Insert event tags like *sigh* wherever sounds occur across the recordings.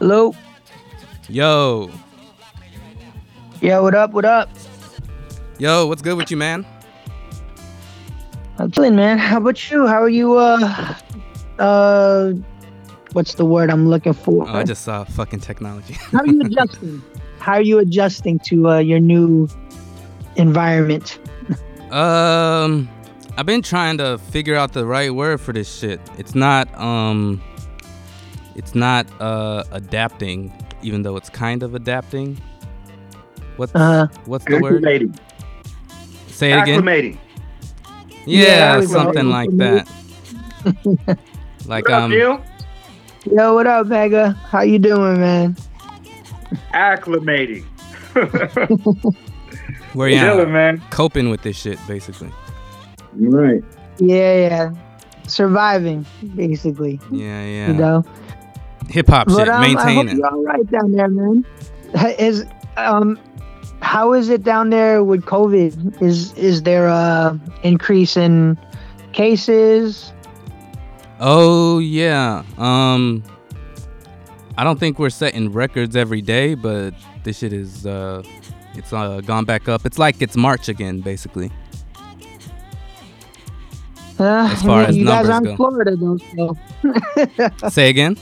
Hello. Yo. Yeah, what up? What up? Yo, what's good with you, man? I'm chilling, man. How about you? How are you? Uh, uh, what's the word I'm looking for? Oh, I just saw fucking technology. How are you *laughs* adjusting? How are you adjusting to uh, your new environment? um, I've been trying to figure out the right word for this shit. It's not um, it's not uh adapting, even though it's kind of adapting. What's Uh, what's the word? Acclimating. Say it again. Acclimating. Yeah, Yeah, we go. something like that. *laughs* like What up, um, Neil? yo, what up, Vega? How you doing, man? Acclimating. *laughs* where you Chilling, at? man. coping with this shit, basically. Right. Yeah, yeah. Surviving, basically. Yeah, yeah. You know. Hip hop shit, um, I maintain hope you're all right down there, man. Is um, how is it down there with COVID? Is is there a increase in cases? Oh yeah. Um I don't think we're setting records every day, but this shit is uh it's uh gone back up. It's like it's March again, basically. Uh, As far as you guys numbers aren't go. Florida, though. So. *laughs* Say again?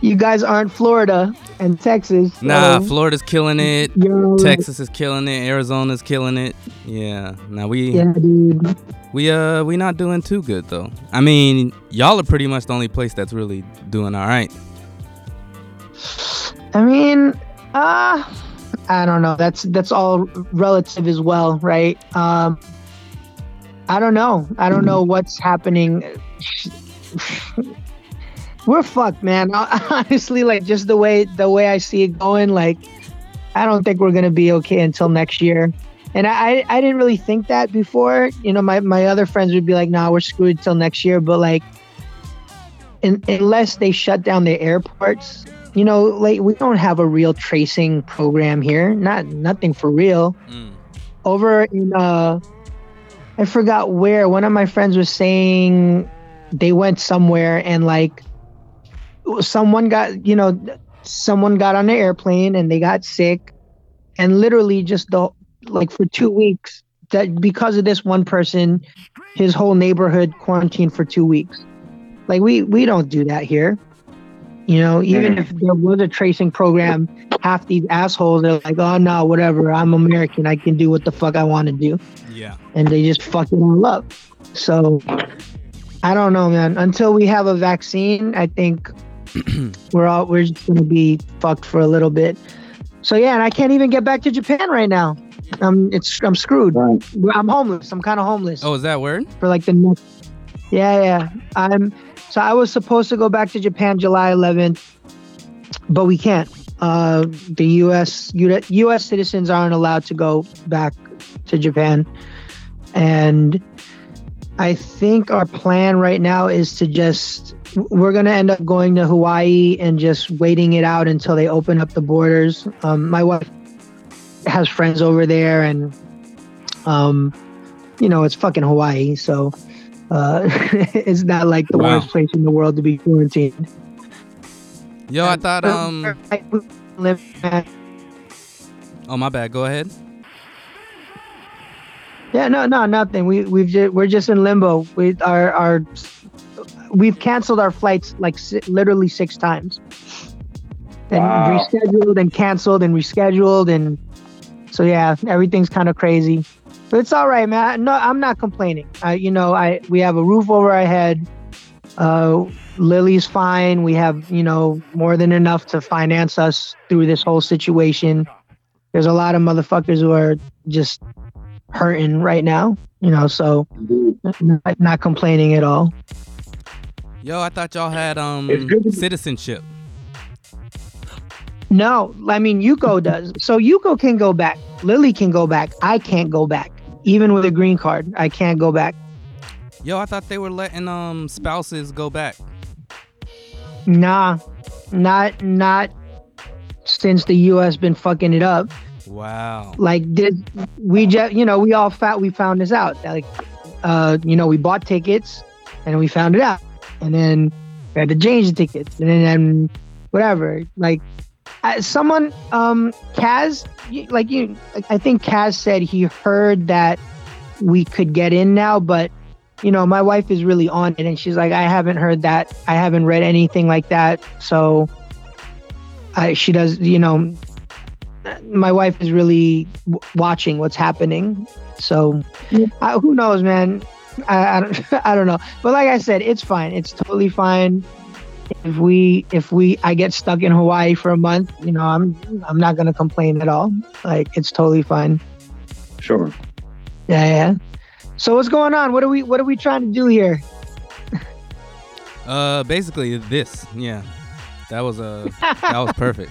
You guys aren't Florida and Texas. Nah, Florida's killing it. you're all right. Texas is killing it. Arizona's killing it. Yeah. Now we Yeah, dude. we uh we not doing too good though. I mean, y'all are pretty much the only place that's really doing all right. I mean, uh I don't know. That's that's all relative as well, right? Um I don't know. I don't know what's happening. We're fucked, man. *laughs* Honestly, like just the way the way I see it going, like I don't think we're gonna be okay until next year. And I, I, I didn't really think that before. You know, my, my other friends would be like, nah, we're screwed till next year. But like, in, unless they shut down the airports, you know, like we don't have a real tracing program here. Not nothing for real. Mm. Over in uh I forgot where one of my friends was saying they went somewhere and like someone got, you know, someone got on the airplane and they got sick and literally just the like for 2 weeks that because of this one person his whole neighborhood quarantined for 2 weeks. Like we we don't do that here. You know, even mm. if there was a tracing program, half these assholes are like, "Oh no, whatever. I'm American. I can do what the fuck I want to do," Yeah. and they just fuck it all up. So, I don't know, man. Until we have a vaccine, I think *clears throat* we're all we're just gonna be fucked for a little bit. So yeah, and I can't even get back to Japan right now. I'm it's I'm screwed. I'm homeless. I'm kind of homeless Oh, is that word? for like the next. Yeah, yeah. I'm so I was supposed to go back to Japan July 11th, but we can't. Uh, the U.S. U- U.S. citizens aren't allowed to go back to Japan, and I think our plan right now is to just we're gonna end up going to Hawaii and just waiting it out until they open up the borders. Um, my wife has friends over there, and um, you know it's fucking Hawaii, so uh, *laughs* it's not like the Wow. worst place in the world to be quarantined. Yo, I thought um oh my bad. Go ahead. Yeah, no, no, nothing. We we've just, we're just in limbo. We our our we've canceled our flights like si- literally six times, and Wow. rescheduled and canceled and rescheduled and so yeah, everything's kind of crazy, but it's all right, man. No, I'm not complaining. I, you know, I we have a roof over our head. Uh, Lily's fine. We have you know more than enough to finance us through this whole situation. There's a lot of motherfuckers who are just hurting right now, you know, so not, not complaining at all. Yo, I thought y'all had um It's good to- citizenship. No, I mean Yuko does. So Yuko can go back. Lily can go back. I can't go back. Even with a green card, I can't go back. Yo, I thought they were letting um spouses go back. Nah, not not since the U.S. been fucking it up. Wow. Like did we just you know we all found we found this out. Like, uh, you know we bought tickets and we found it out, and then we had to change the tickets, and then whatever. Like uh, someone, um, Kaz, like you, I think Kaz said he heard that we could get in now, but you know, my wife is really on it, and she's like, I haven't heard that, I haven't read anything like that, so. I, she does, you know, my wife is really w- watching what's happening. So, I, who knows, man? *laughs* I, I don't, *laughs* I don't know. But like I said, it's fine. It's totally fine. If we, if we, I get stuck in Hawaii for a month, you know, I'm, I'm not gonna complain at all. Like, it's totally fine. Sure. Yeah, yeah. So what's going on? What are we, what are we trying to do here? *laughs* Uh, basically this. Yeah, that was uh, that was perfect.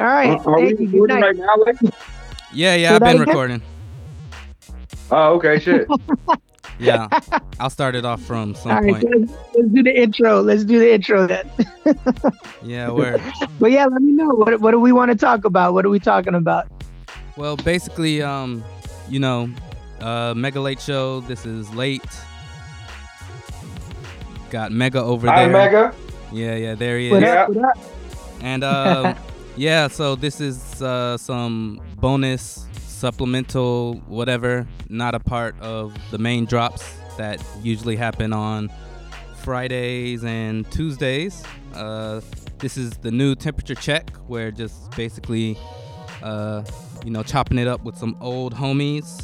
All right. Are, are we thank you. Good recording right now? Lex? yeah, yeah, Say I've been again? recording. Oh, okay, shit. *laughs* Yeah, I'll start it off from some All right, point. let's, let's do the intro. Let's do the intro then. *laughs* Yeah, where *laughs* But yeah, let me know. What, what do we want to talk about? What are we talking about? Well, basically, um, you know, uh, Mega Late Show. This is late. Got Mega over there. Hi, there. Mega. Yeah, yeah, there he is. What Yeah. up? What up? And um, yeah, so this is uh, some bonus supplemental whatever, not a part of the main drops that usually happen on Fridays and Tuesdays. Uh, this is the new temperature check, where just basically, uh, you know, chopping it up with some old homies,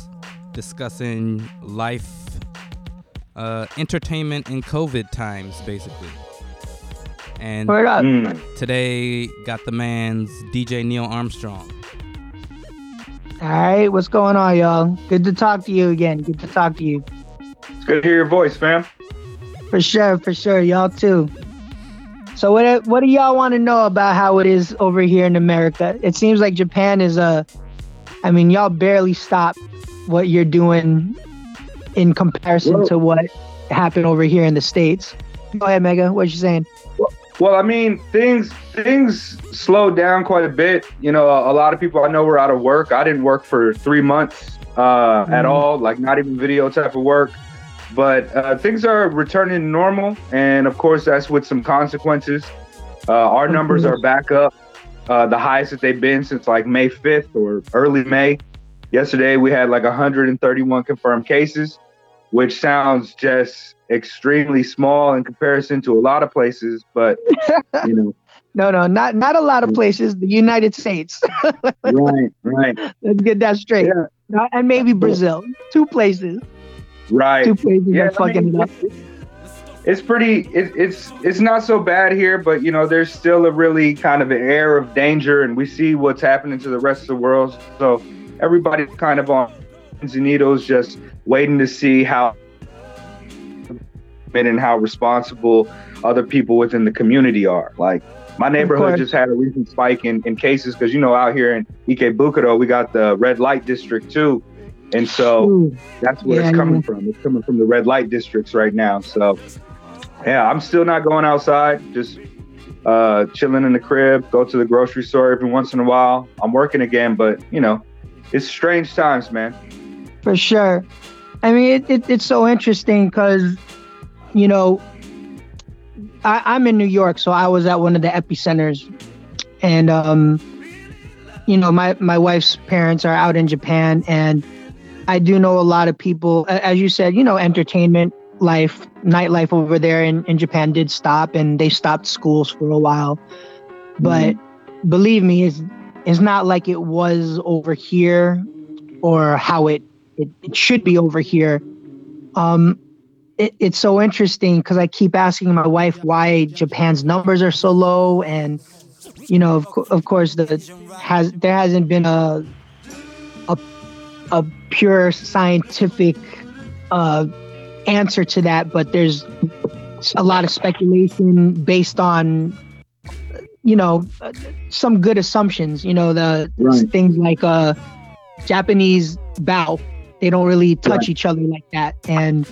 discussing life, uh, entertainment in COVID times, basically. And Word up. Mm. Today got the man's DJ Neil Armstrong. All right, what's going on, y'all? Good to talk to you again. Good to talk to you. It's good to hear your voice, fam. For sure, for sure. Y'all too. So what what do y'all want to know about how it is over here in America? It seems like Japan is a I mean, y'all barely stop what you're doing in comparison Well- to what happened over here in the States. Go ahead, Mega. What you saying? Well, I mean, things things slowed down quite a bit. You know, a, a lot of people I know were out of work. I didn't work for three months uh, at Mhm. all, like not even video type of work. But uh, things are returning normal, and of course, that's with some consequences. Uh, our numbers are back up, uh, the highest that they've been since like May 5th or early May. Yesterday, we had like 131 confirmed cases, which sounds just extremely small in comparison to a lot of places. But *laughs* you know, No, no, not not a lot of places. The United States. *laughs* right, right, Let's get that straight. Yeah. And maybe Brazil. Two places. right. Two places Yeah, are fucking mean, it. It's pretty. It, it's it's not so bad here, but you know, there's still a really kind of an air of danger, and we see what's happening to the rest of the world. So everybody's kind of on pins and needles, just waiting to see how and how responsible other people within the community are. Like my neighborhood just had a recent spike in, in cases because you know out here in Ike Ikebukuro we got the red light district too, and so. Ooh. That's where Yeah, it's coming yeah. from. It's coming from the red light districts right now. So, yeah, I'm still not going outside. Just uh, chilling in the crib. Go to the grocery store every once in a while. I'm working again, but you know, it's strange times, man. For sure. I mean, it, it, it's so interesting because, you know, I, I'm in New York, so I was at one of the epicenters, and um, you know, my my wife's parents are out in Japan, and I do know a lot of people. As you said, you know, entertainment life, nightlife over there in, in Japan did stop, and they stopped schools for a while. But believe me, it's it's not like it was over here, or how it it, it should be over here. Um, it, it's so interesting because I keep asking my wife why Japan's numbers are so low, and you know, of, of course, the has there hasn't been a a a pure scientific uh, answer to that, but there's a lot of speculation based on you know some good assumptions. You know, the Right. things like uh, Japanese bow they don't really touch each other like that, and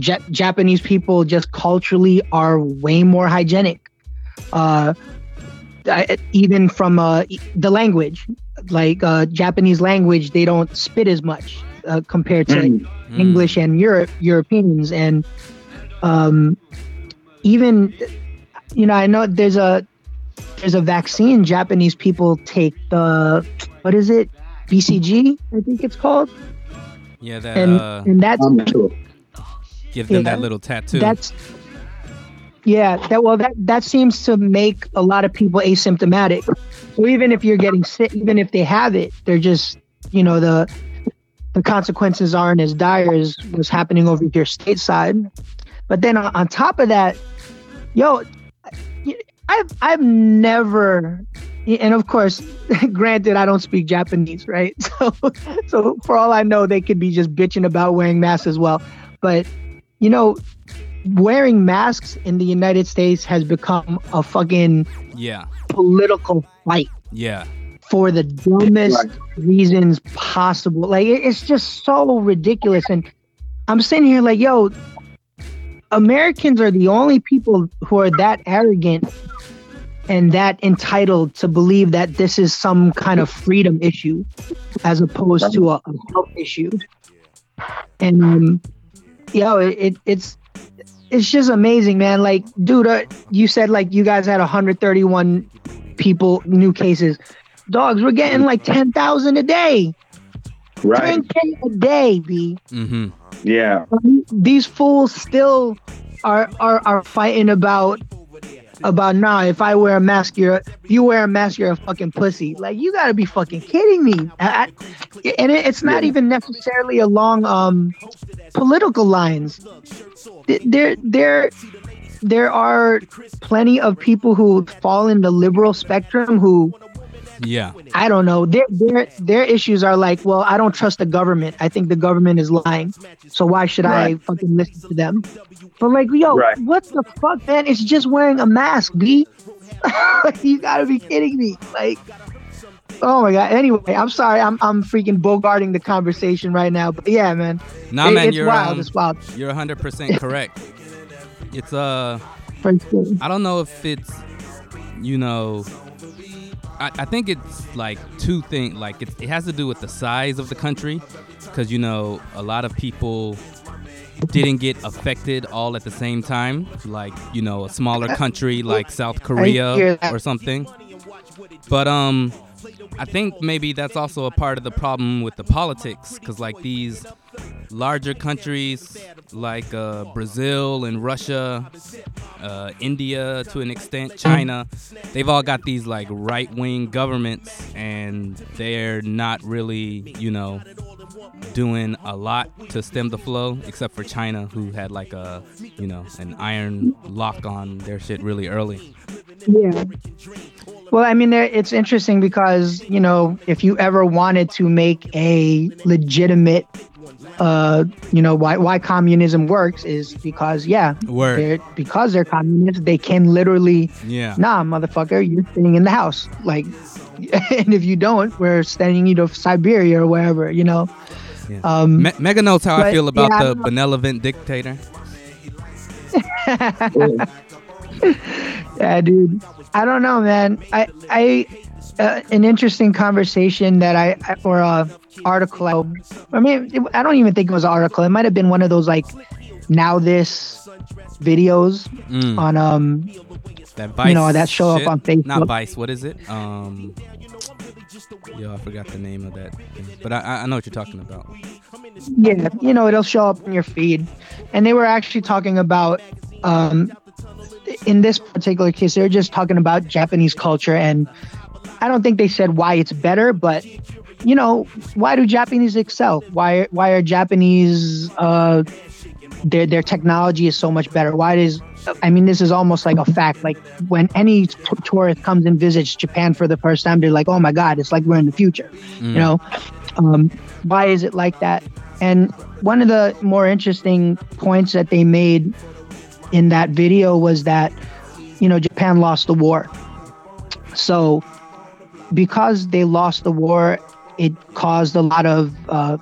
Ja- Japanese people just culturally are way more hygienic. Uh, I, even from uh, the language, like uh, Japanese language, they don't spit as much uh, compared to Mm. Mm. English and Europe Europeans, and um, even you know, I know there's a there's a vaccine Japanese people take the what is it? BCG, I think it's called. Yeah, that And uh, and that's I'm sure. give them yeah. that little tattoo. that's yeah, that well that that seems to make a lot of people asymptomatic. So even if you're getting sick, even if they have it, they're just you know the the consequences aren't as dire as was happening over here stateside. But then on, on top of that, yo, I've I've never, and of course, *laughs* granted, I don't speak Japanese, right? *laughs* So so for all I know, they could be just bitching about wearing masks as well. But you know, wearing masks in the United States has become a fucking yeah, political fight yeah, for the dumbest Right. reasons possible. Like it's just so ridiculous. And I'm sitting here like, yo, Americans are the only people who are that arrogant and that entitled to believe that this is some kind of freedom issue as opposed to a, a health issue. And um, yo, it, it it's it's just amazing, man. Like, dude, uh, you said like you guys had 131 people new cases. Dogs, we're getting like 10,000 a day. Right. 10k a day, b. mm-hmm. Yeah. These fools still are are are fighting about about nah. If I wear a mask, you're if you wear a mask, you're a fucking pussy. Like you gotta be fucking kidding me. I, I- and it, it's not even necessarily along um political lines. There there there are plenty of people who fall in the liberal spectrum who yeah, I don't know. Their their their issues are like, well, I don't trust the government. I think the government is lying. So why should I fucking listen to them? But like, yo, Right. what the fuck, man? It's just wearing a mask, B. *laughs* you gotta be kidding me. Like, oh my god. Anyway, I'm sorry. I'm I'm freaking bogarting the conversation right now. But yeah, man. Nah, It- man, it's you're wild. um, it's wild. you're 100 percent correct. It's uh, I don't know if it's, you know, I, I think it's like two things. Like it, it has to do with the size of the country, because you know a lot of people didn't get affected all at the same time. Like you know a smaller country like South Korea or something. But um, I think maybe that's also a part of the problem with the politics, because like these larger countries like uh, Brazil and Russia, uh, India to an extent, China, they've all got these like right wing governments, and they're not really, you know, doing a lot to stem the flow, except for China, who had like a, you know, an iron lock on their shit really early. Yeah. Well, I mean, it's interesting because you know, if you ever wanted to make a legitimate, uh, you know, why why communism works is because yeah, Word. they're because they're communists, they can literally, Yeah. nah, motherfucker, you're staying in the house, like, *laughs* and if you don't, we're sending you to Siberia or wherever, you know. Yeah. Um, Me- Mega knows how I feel about yeah, the benevolent dictator. *laughs* Yeah, dude. I don't know, man. I I uh, an interesting conversation that I or a article. I, I mean, it, I don't even think it was an article. It might have been one of those like NowThis videos Mm, on um that Vice you know, that show up on Facebook. Not Vice. What is it? Um, yo, I forgot the name of that. Thing. But I, I- I know what you're talking about. yeah, you know, it'll show up in your feed. And they were actually talking about um in this particular case, they're just talking about Japanese culture and I don't think they said why it's better, but you know, why do Japanese excel? Why why are Japanese uh their their technology is so much better? Why does I mean this is almost like a fact. Like when any t- tourist comes and visits Japan for the first time, they're like, "Oh my god, it's like we're in the future." Mm. You know, um, why is it like that? And one of the more interesting points that they made in that video was that you know Japan lost the war. So because they lost the war, it caused a lot of uh,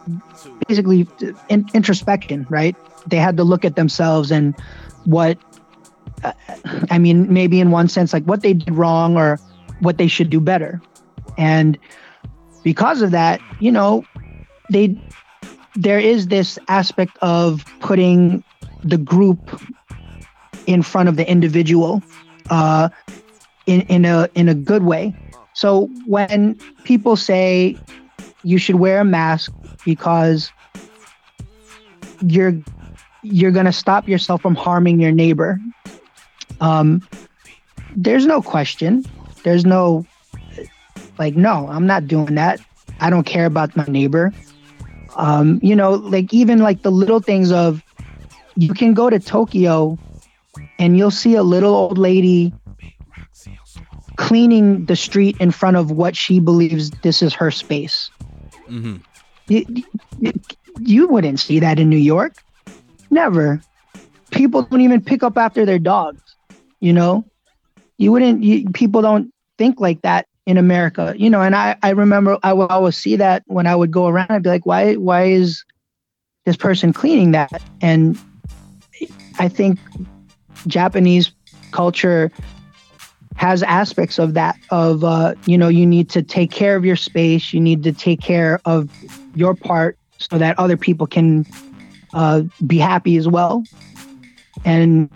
basically in- introspection. Right? They had to look at themselves and what. Uh, I mean, maybe in one sense, like what they did wrong or what they should do better. And because of that, you know, they there is this aspect of putting the group in front of the individual uh, in in a in a good way. So when people say you should wear a mask because you're you're gonna stop yourself from harming your neighbor, um, there's no question. There's no like, no, I'm not doing that. I don't care about my neighbor. Um, you know, like even like the little things of you can go to Tokyo and you'll see a little old lady cleaning the street in front of what she believes this is her space. Mm-hmm. You, you, you wouldn't see that in New York. Never. People don't even pick up after their dogs. You know, you wouldn't. You, people don't think like that in America. You know, and I I remember I would always see that when I would go around. I'd be like, why why is this person cleaning that? And I think Japanese culture has aspects of that of uh, you know you need to take care of your space you need to take care of your part so that other people can uh, be happy as well. And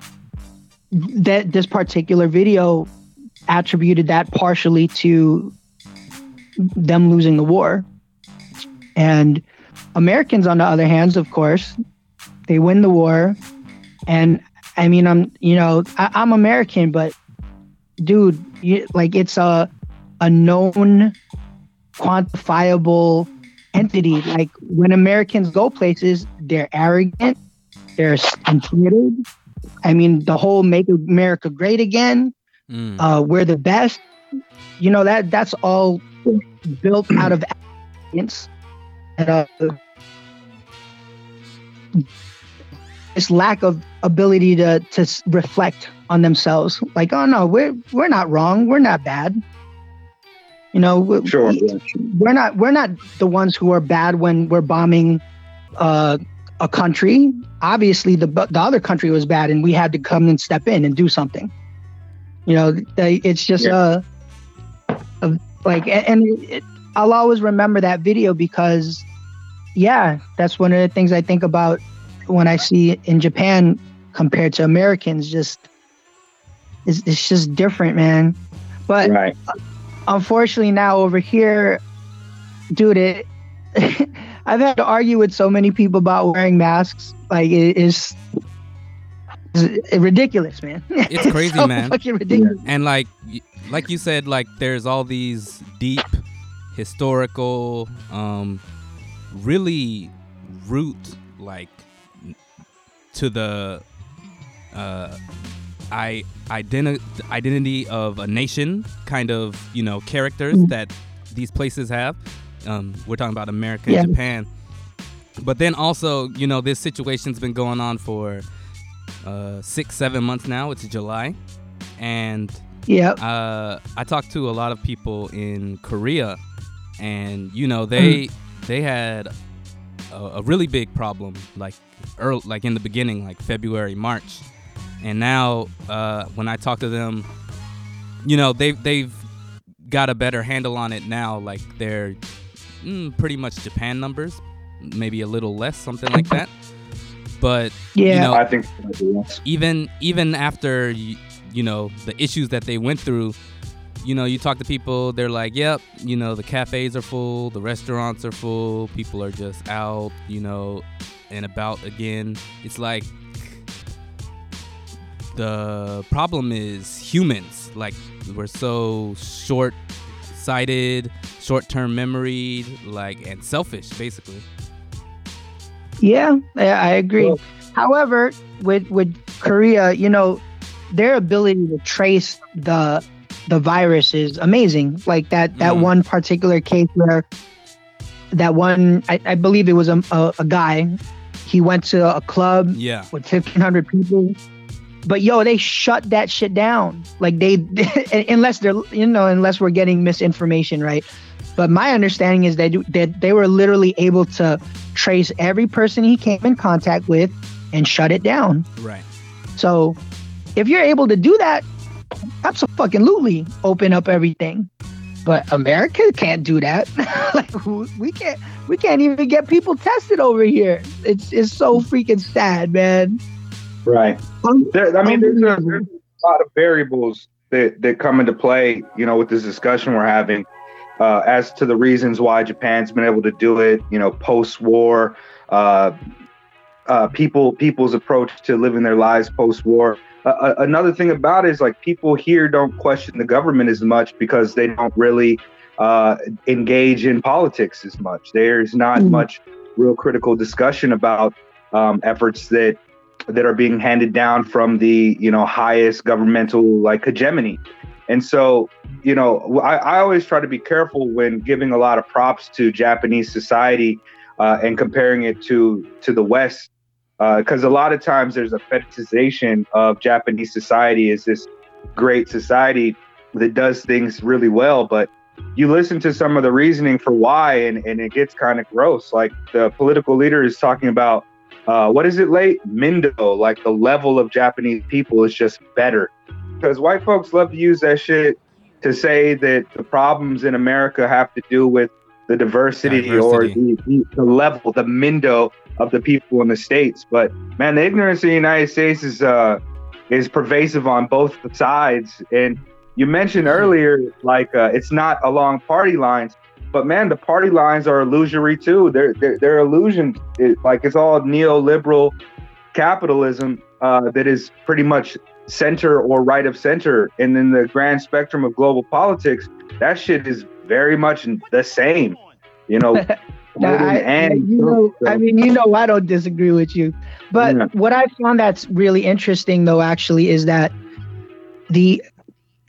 that this particular video attributed that partially to them losing the war. And americans on the other hand of course they win the war. And i mean i'm you know I, i'm american but dude, you, like it's a a known, quantifiable entity. Like when Americans go places, they're arrogant, they're entitled. I mean, the whole "Make America Great Again," Mm. uh, we're the best. You know that that's all built out of arrogance and uh, this lack of ability to to reflect on themselves. Like, oh no, we're we're not wrong. We're not bad. You know, we, Sure. we- yeah. we're not we're not the ones who are bad when we're bombing uh, a country. Obviously, the the other country was bad, and we had to come and step in and do something. You know, they, it's just a, a like, and it, I'll always remember that video because, yeah, that's one of the things I think about when I see in Japan compared to Americans. Just it's, it's just different, man. But Right. unfortunately now over here dude it *laughs* i've had to argue with so many people about wearing masks like it is ridiculous man It's crazy, *laughs* so man. fucking ridiculous and like like you said like there's all these deep historical um really root like n- to the uh i identi- identity of a nation kind of you know characters Mhm. that these places have. Um we're talking about america Yeah. and japan. But then also you know this situation's been going on for uh six seven months now. It's july. And yeah uh, I talked to a lot of people in Korea, and you know they they had a, a really big problem like early, like in the beginning, like February, March, and now uh, when I talk to them, you know they've they've got a better handle on it now. Like they're mm, pretty much Japan numbers, maybe a little less, something like that. But yeah you know, I think even even after you, you know the issues that they went through you know you talk to people they're like yep you know the cafes are full the restaurants are full people are just out you know and about again. It's like the problem is humans. Like we're so short sighted short-term memory like and selfish basically. Yeah, I I agree. Well- However, with with Korea, you know, their ability to trace the the virus is amazing. Like that that Mm. one particular case where that one, I, I believe it was a, a, a guy. He went to a club yeah with fifteen hundred people. But yo, they shut that shit down. Like they, *laughs* unless they're, you know, unless we're getting misinformation, right? But my understanding is they do, that they were literally able to trace every person he came in contact with and shut it down. right So if you're able to do that, absolutely open up everything. But America can't do that. *laughs* like we can't we can't even get people tested over here. It's it's so freaking sad, man. Right. Um, There, I mean, there's a, there's a lot of variables that that come into play. You know, with this discussion we're having, uh, as to the reasons why Japan's been able to do it. You know, post-war, uh, uh, people people's approach to living their lives post-war. Uh, another thing about it is like people here don't question the government as much because they don't really uh, engage in politics as much. There's not mm. much real critical discussion about um, efforts that that are being handed down from the you know highest governmental like hegemony. And so, you know, I, I always try to be careful when giving a lot of props to Japanese society uh, and comparing it to to the West, because uh, a lot of times there's a fetishization of Japanese society as this great society that does things really well, but you listen to some of the reasoning for why, and, and it gets kind of gross. Like the political leader is talking about, uh, what is it late? Mindo, like the level of Japanese people is just better. Because white folks love to use that shit to say that the problems in America have to do with the diversity, diversity. or the, the, the, level, the Mindo of the people in the states. But man, the ignorance in the United States is uh, is pervasive on both sides, and you mentioned mm-hmm. earlier, like uh, it's not along party lines, but man, the party lines are illusory too. They're they're, they're illusions. It, like it's all neoliberal capitalism uh, that is pretty much center or right of center. And in the grand spectrum of global politics, that shit is very much the same. You know. *laughs* now, I, you know, I mean, you know, I don't disagree with you, but yeah. what I found that's really interesting, though, actually, is that the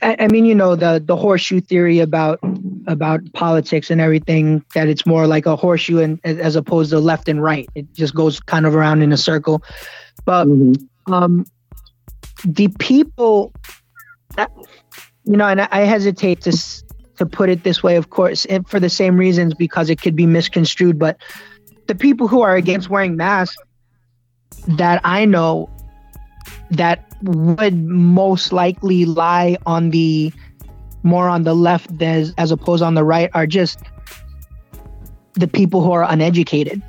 I, I mean, you know, the the horseshoe theory about about politics and everything that it's more like a horseshoe and as opposed to left and right. It just goes kind of around in a circle. But mm-hmm. um, the people, that, you know, and I hesitate to to put it this way, of course, and for the same reasons because it could be misconstrued. But the people who are against wearing masks that I know that would most likely lie on the more on the left as, as opposed on the right are just the people who are uneducated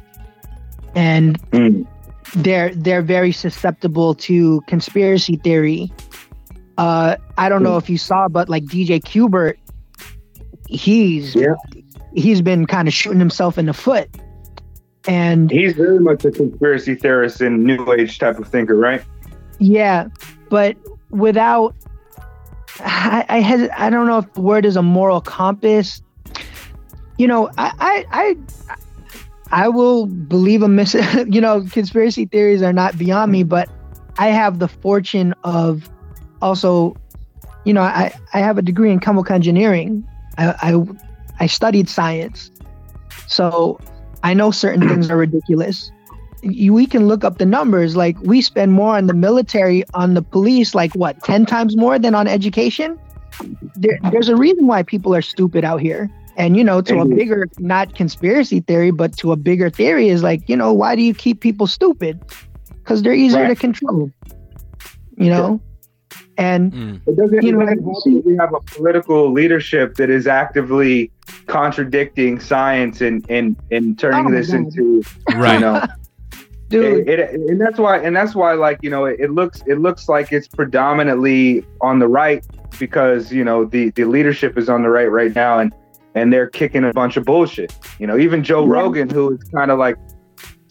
and mm. they're they're very susceptible to conspiracy theory uh i don't know if you saw but like dj qbert he's yeah. he's been kind of shooting himself in the foot and he's very much a conspiracy theorist and new age type of thinker right yeah, but without, I, I has I don't know if the word is a moral compass. You know, I, I, I, I will believe a miss. *laughs* you know, conspiracy theories are not beyond me, but I have the fortune of also, you know, I, I have a degree in chemical engineering. I, I, I studied science, so I know certain *clears throat* things are ridiculous we can look up the numbers. Like we spend more on the military, on the police, like what, 10 times more than on education? There, there's a reason why people are stupid out here. And, you know, to a bigger, not conspiracy theory, but to a bigger theory is like, you know, why do you keep people stupid? Because they're easier right. to control, you know? And, mm. it doesn't, you know, we have a political leadership that is actively contradicting science and, and, and turning oh this God. into, right. you know, *laughs* dude. It, it, and that's why, and that's why, like you know, it, it, looks it looks like it's predominantly on the right because you know the the leadership is on the right right now, and and they're kicking a bunch of bullshit. You know, even Joe Rogan, who is kind of like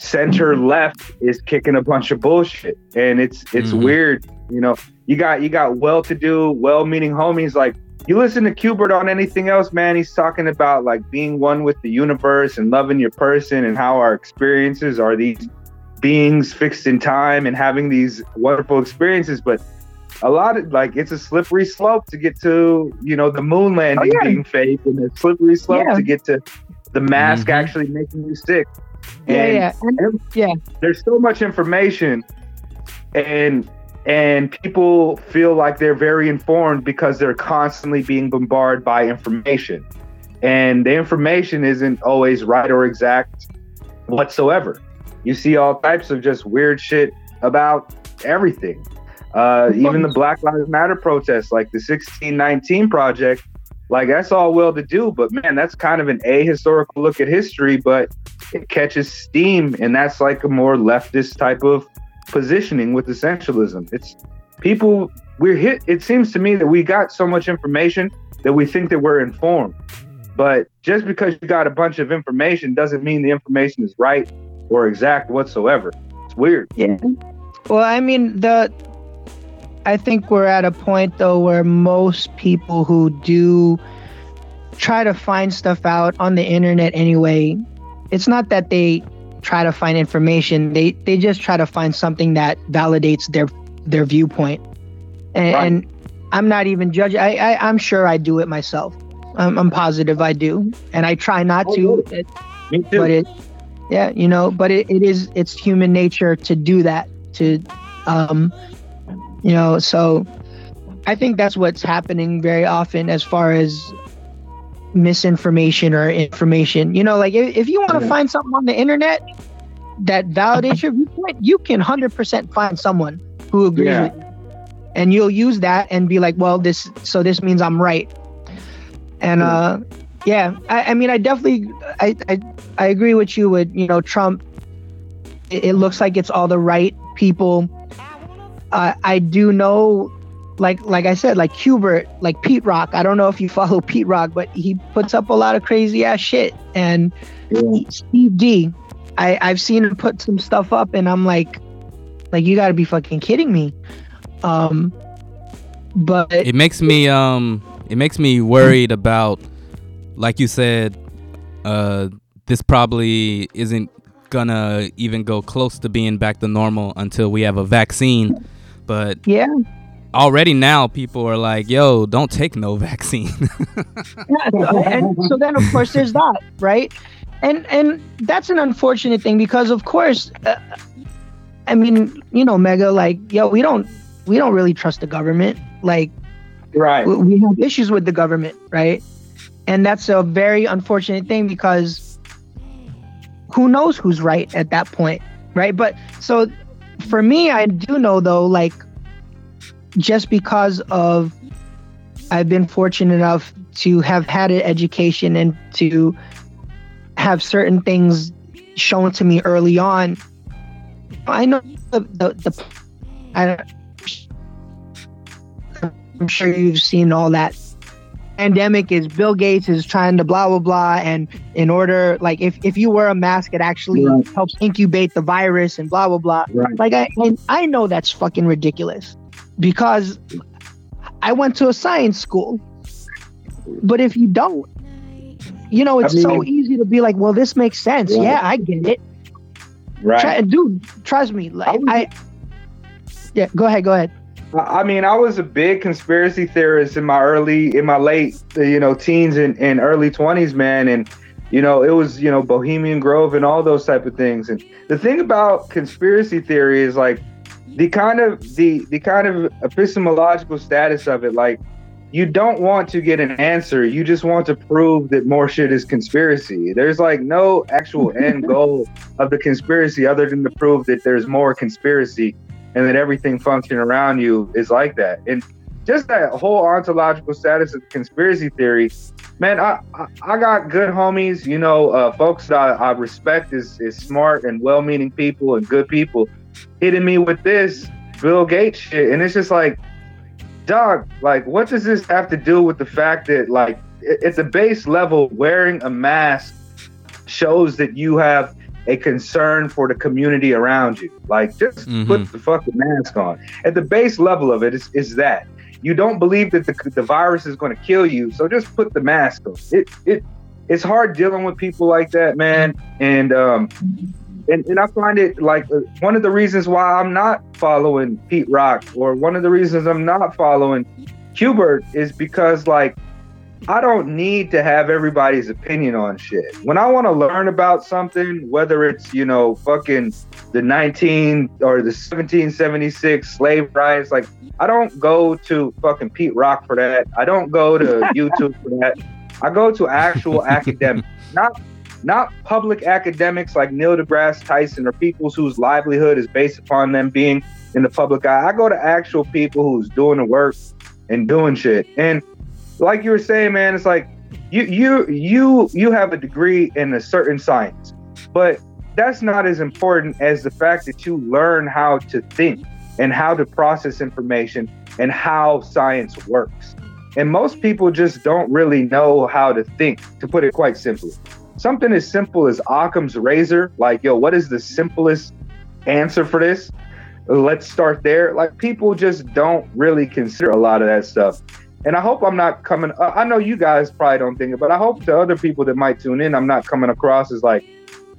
center left, is kicking a bunch of bullshit, and it's it's mm-hmm. weird. You know, you got you got well-to-do, well-meaning homies like you listen to Qbert on anything else, man, he's talking about like being one with the universe and loving your person and how our experiences are these beings fixed in time and having these wonderful experiences, but a lot of like it's a slippery slope to get to you know the moon landing oh, yeah. being fake and a slippery slope yeah. to get to the mask mm-hmm. actually making you sick. Yeah, yeah, and, yeah. There's so much information, and and people feel like they're very informed because they're constantly being bombarded by information, and the information isn't always right or exact whatsoever you see all types of just weird shit about everything. Uh, even the Black Lives Matter protests, like the 1619 Project, like that's all well to do, but man, that's kind of an ahistorical look at history, but it catches steam, and that's like a more leftist type of positioning with essentialism. It's people we're hit. It seems to me that we got so much information that we think that we're informed. But just because you got a bunch of information doesn't mean the information is right or exact whatsoever. It's weird. Yeah. Well, I mean, the I think we're at a point though where most people who do try to find stuff out on the internet anyway, it's not that they try to find information. They they just try to find something that validates their their viewpoint. And, Right. and I'm not even judging. I, I I'm sure I do it myself. I'm, I'm positive I do, and I try not Oh, to. good. Me too. but it yeah you know but it, it is it's human nature to do that to um you know so i think that's what's happening very often as far as misinformation or information. You know like if, if you want to find something on the internet that validates your viewpoint you can 100% find someone who agrees Yeah. with you. And you'll use that and be like well this so this means i'm right. And uh yeah i, I mean i definitely I, I i agree with you with you know trump. It, it looks like it's all the right people. Uh, i do know like like i said like Qbert like pete rock. I don't know if you follow *laughs* pete rock but he puts up a lot of crazy ass shit. And steve d i i've seen him put some stuff up and i'm like like you gotta be fucking kidding me. Um but it makes me um it makes me worried about like you said uh this probably isn't gonna even go close to being back to normal until we have a vaccine. But yeah already now people are like yo don't take no *laughs* vaccine. Yeah, and so then of course there's that right? And and that's an unfortunate thing because of course uh, i mean you know mega like yo we don't we don't really trust the government. Like right. we- we have issues with the government right? And that's a very unfortunate thing because who knows who's right at that point right? But so for me i do know though like just because of i've been fortunate enough to have had an education and to have certain things shown to me early on i know the the, the I, i'm sure you've seen all that pandemic is bill gates is trying to blah blah blah and in order like if, if you wear a mask it actually Right. helps incubate the virus and blah blah blah Right. like I and I know that's fucking ridiculous because I went to a science school. But if you don't, you know, I it's so easy to be like, well, this makes sense. Right. Yeah, I get it. Right. Try, dude, trust me. Like I Yeah, go ahead, go ahead. I mean, I was a big conspiracy theorist in my early, in my late, uh, you know, teens and, and early twenties, man. And you know, it was you know Bohemian Grove and all those type of things. And the thing about conspiracy theory is like the kind of the the kind of epistemological status of it. Like, you don't want to get an answer. You just want to prove that more shit is conspiracy. There's like no actual *laughs* end goal of the conspiracy other than to prove that there's more conspiracy and that everything functioning around you is like that. And just that whole ontological status of conspiracy theory, man, I, I, I got good homies, you know, uh, folks that I, I respect is, is smart and well-meaning people and good people hitting me with this Bill Gates shit. And it's just like, dog, like, what does this have to do with the fact that, like, it- at the base level, wearing a mask shows that you have a concern for the community around you. Like, just Mhm. put the fucking mask on. At the base level of it is, is that you don't believe that the, the virus is going to kill you, so just put the mask on. It it it's hard dealing with people like that, man. And um, and, and I find it like uh, one of the reasons why I'm not following Pete Rock or one of the reasons I'm not following Qbert is because like I don't need to have everybody's opinion on shit. When I want to learn about something, whether it's, you know, fucking the 19 or the 1776 slave riots, like I don't go to fucking Pete Rock for that. I don't go to *laughs* YouTube for that. I go to actual academics, not not public academics like Neil deGrasse Tyson or people whose livelihood is based upon them being in the public eye. I go to actual people who's doing the work and doing shit. And like you were saying, man, it's like you you you you have a degree in a certain science, but that's not as important as the fact that you learn how to think and how to process information and how science works. And most people just don't really know how to think, to put it quite simply. Something as simple as Occam's razor, like, yo, what is the simplest answer for this? Let's start there. Like, people just don't really consider a lot of that stuff. And I hope I'm not coming, uh, I know you guys probably don't think it, but I hope to other people that might tune in, I'm not coming across as like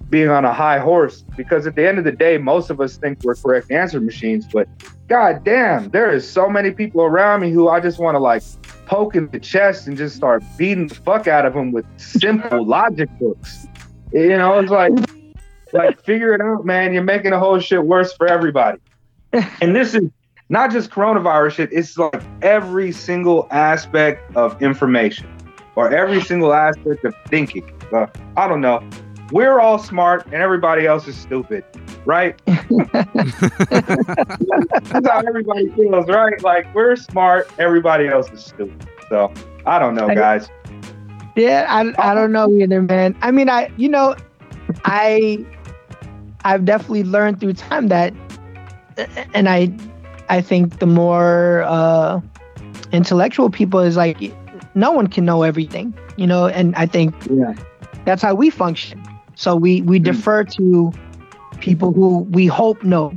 being on a high horse because at the end of the day, most of us think we're correct answer machines. But god damn, there is so many people around me who I just want to like poke in the chest and just start beating the fuck out of them with simple *laughs* logic books. You know, it's like, like figure it out, man. You're making the whole shit worse for everybody. And this is not just coronavirus shit. It's like every single aspect of information or every single aspect of thinking. Uh, I don't know. We're all smart and everybody else is stupid, right? *laughs* That's how everybody feels, right? Like we're smart, everybody else is stupid. So I don't know, guys. Yeah, I, I don't know either, man. I mean, I you know, I I've definitely learned through time that, and I I think the more uh, intellectual people is like, no one can know everything, you know, and I think Yeah. that's how we function. So we we Mm. defer to people who we hope know,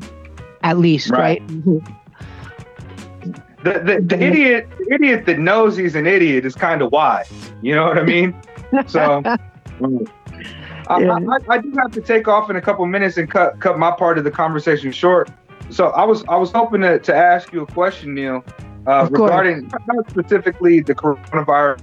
at least, Right. right? The, the, the idiot the idiot that knows he's an idiot is kind of wise. You know what I mean? So *laughs* I, Yeah. I, I do have to take off in a couple minutes and cut cut my part of the conversation short. So I was I was hoping to, to ask you a question, Neil, uh, regarding not specifically the coronavirus.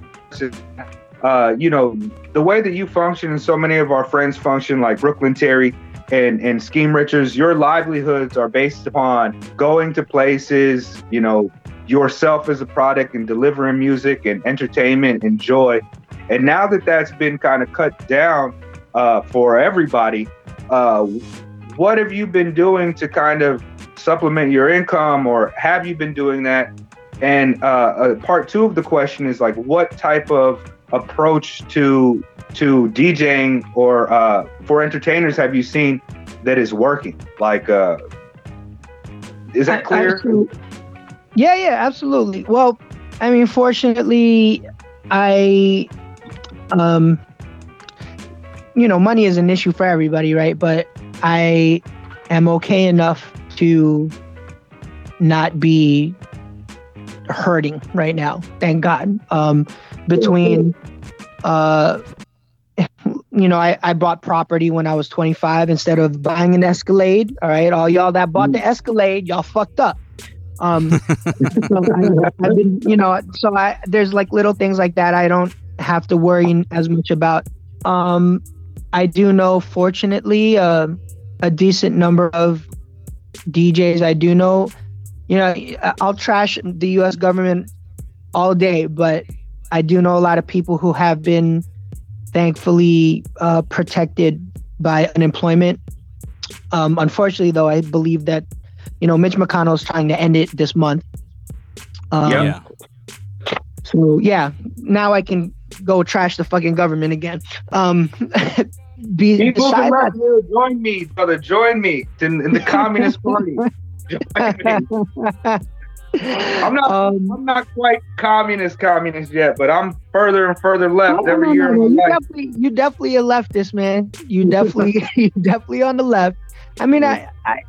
Uh, you know, the way that you function and so many of our friends function, like Brooklyn Terry and and Scheme Richards, your livelihoods are based upon going to places, you know, yourself as a product and delivering music and entertainment and joy. And now that that's been kind of cut down uh, for everybody, uh, what have you been doing to kind of supplement your income, or have you been doing that? And uh, uh, part two of the question is like, what type of approach to to DJing or uh, for entertainers have you seen that is working? Like, uh, is that clear? absolute- Yeah, yeah, absolutely. Well, I mean, fortunately, I, um, you know, money is an issue for everybody, right? But I am okay enough to not be hurting right now. Thank God. Um, between, *laughs* uh, *laughs* you know, I, I bought property when I was 25 instead of buying an Escalade. All right, all y'all that bought the Escalade, y'all fucked up. Um, *laughs* so I, I've been, you know, so I there's like little things like that I don't have to worry as much about. Um, I do know, fortunately, uh, a decent number of DJs. I do know, you know, I'll trash the U.S. government all day, but I do know a lot of people who have been thankfully uh, protected by unemployment. Um, unfortunately, though, I believe that you know Mitch McConnell is trying to end it this month. Um, Yeah. yeah. So yeah, now I can go trash the fucking government again. Um, *laughs* be, People besides left here, join me, brother. Join me in, in the Communist Party. *laughs* *laughs* Join me. I'm not. um, I'm not quite communist, communist yet, but I'm further and further left no, every no, year. no, no, You definitely, you definitely a leftist, man. You definitely, *laughs* *laughs* you definitely on the left. I mean, I, I,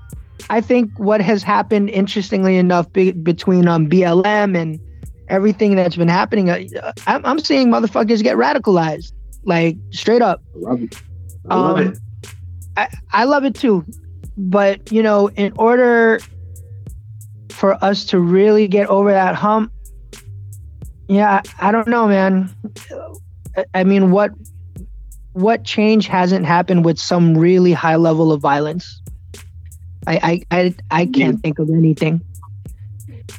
I think what has happened, interestingly enough, be, between um BLM and everything that's been happening, uh, I'm, I'm seeing motherfuckers get radicalized, like straight up. I love it. I love Um, it. I, I love it too. But, you know, in order for us to really get over that hump, yeah, I, don't know, man. I, mean, what what change hasn't happened with some really high level of violence? I I I, I can't think of anything.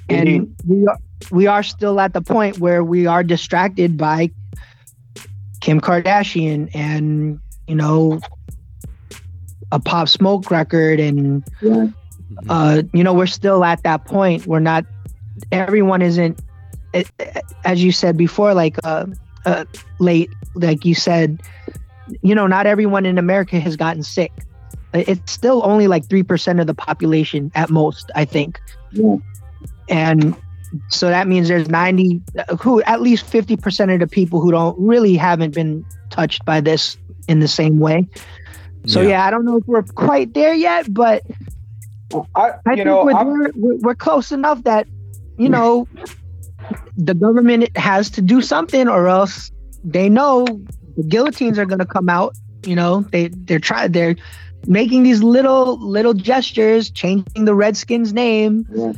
And we are we are still at the point where we are distracted by Kim Kardashian and you know a pop smoke record and uh you know we're still at that point we're not everyone isn't as you said before like uh, uh late like you said you know not everyone in america has gotten sick it's still only like 3% of the population at most i think Yeah. and so that means there's 90 who at least 50% of the people who don't really haven't been touched by this in the same way. So yeah, Yeah. I don't know if we're quite there yet, but I, I you think know, we're, we're we're close enough that you know the government has to do something, or else they know the guillotines are going to come out. You know, they they're trying they're making these little little gestures, changing the Redskins name, Yeah.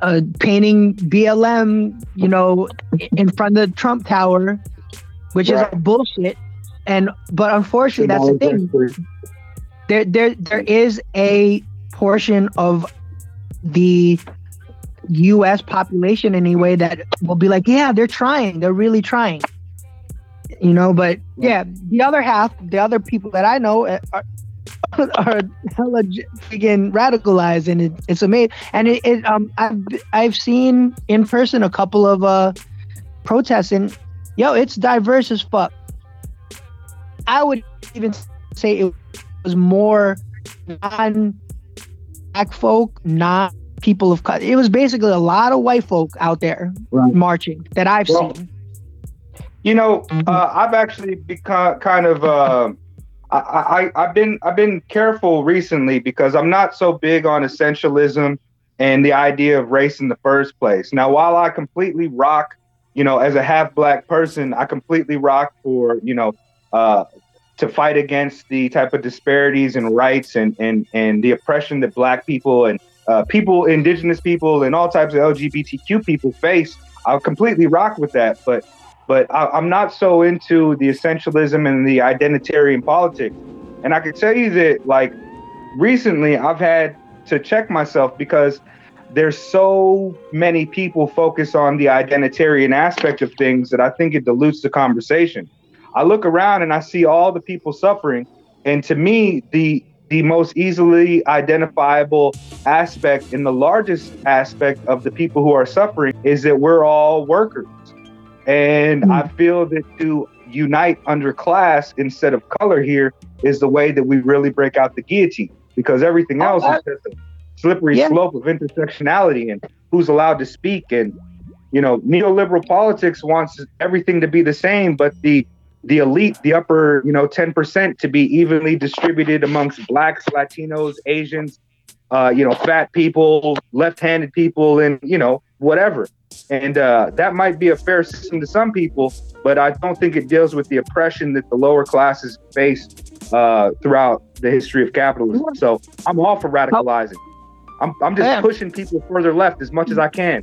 uh, painting BLM, you know, in front of the Trump Tower, which is Right. all bullshit. And but unfortunately, that's the thing there there there is a portion of the US population anyway that will be like, yeah, they're trying. They're really trying. You know, but yeah, the other half, the other people that I know uh, are *laughs* are hella freaking radicalized and it, it's amazing. And it, it um I've I've seen in person a couple of uh protests and yo, it's diverse as fuck. I would even say it was more non black folk, not people of color. It was basically a lot of white folk out there Right. marching that I've Well, seen. You know, uh, I've actually become kind of. Uh, I, I I've been I've been careful recently because I'm not so big on essentialism and the idea of race in the first place. Now, while I completely rock, you know, as a half black person, I completely rock for you know uh, to fight against the type of disparities and rights and and and the oppression that black people and uh, people, indigenous people, and all types of LGBTQ people face. I'll completely rock with that, but but I, I'm not so into the essentialism and the identitarian politics. And I can tell you that, like, recently I've had to check myself because there's so many people focus on the identitarian aspect of things that I think it dilutes the conversation. I look around and I see all the people suffering, and to me, the the most easily identifiable aspect and the largest aspect of the people who are suffering is that we're all workers. And hmm. I feel that to unite under class instead of color here is the way that we really break out the guillotine because everything else is just a slippery Yeah. slope of intersectionality and who's allowed to speak. And, you know, neoliberal politics wants everything to be the same, but the the elite, the upper, you know, 10% to be evenly distributed amongst blacks, Latinos, Asians, uh, you know, fat people, left-handed people, and you know, whatever. And uh, that might be a fair system to some people, but I don't think it deals with the oppression that the lower classes face uh, throughout the history of capitalism. So I'm all for radicalizing. I'm, I'm just pushing people further left as much as I can.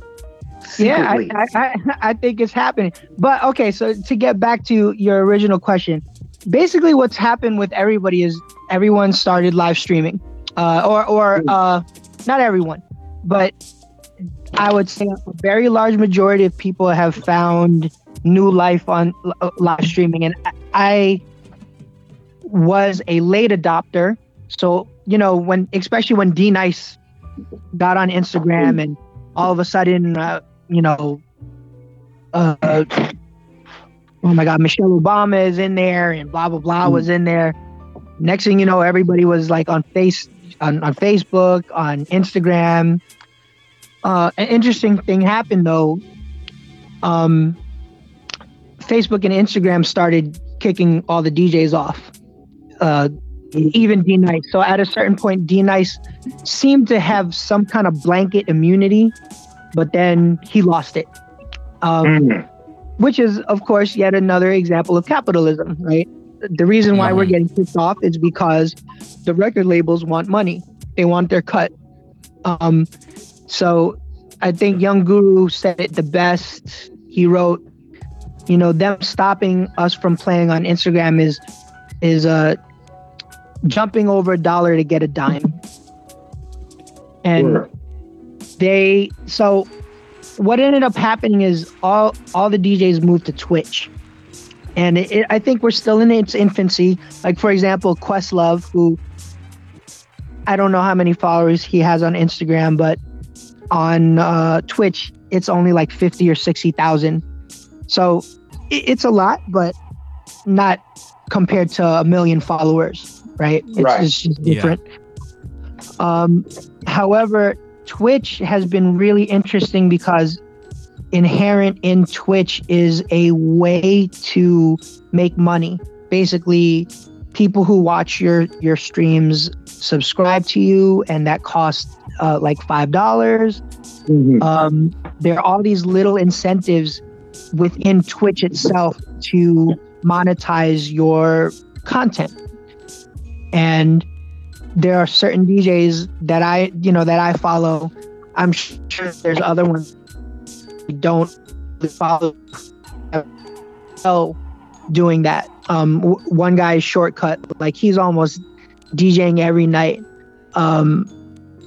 Yeah, Secretly. I, I, I, *laughs* I think it's happening. But okay, so to get back to your original question, basically what's happened with everybody is everyone started live streaming, uh, or or uh, not everyone, but I would say a very large majority of people have found new life on uh, live streaming, and I was a late adopter. So you know when, especially when D Nice got on Instagram and all of a sudden, uh, you know, uh, oh my God, Michelle Obama is in there and blah blah blah was in there. Next thing you know, everybody was like on face on, on Facebook, on Instagram. Uh, an interesting thing happened though. Um, Facebook and Instagram started kicking all the DJs off. Uh, even D Nice. So at a certain point, D Nice seemed to have some kind of blanket immunity, but then he lost it. Um, Mm. which is, of course, yet another example of capitalism, right? The reason why we're getting kicked off is because the record labels want money. They want their cut. Um, so I think Young Guru said it the best. He wrote, you know, them stopping us from playing on Instagram is is uh jumping over a dollar to get a dime. And Sure. They so what ended up happening is all all the DJs moved to Twitch, and it, it, I think we're still in its infancy. Like for example, Questlove, who I don't know how many followers he has on Instagram, but on uh, Twitch it's only like fifty or sixty thousand. So it, it's a lot, but not compared to a million followers, right? It's, Right. it's just Yeah. different. Um, however, Twitch has been really interesting because inherent in Twitch is a way to make money. Basically, people who watch your your streams subscribe to you, and that costs uh, like five dollars. Mhm. Um, there are all these little incentives within Twitch itself to monetize your content, and there are certain DJs that I, you know, that I follow. I'm sure there's other ones don't follow. So doing that. Um, w- one guy's shortcut, like he's almost DJing every night. Um,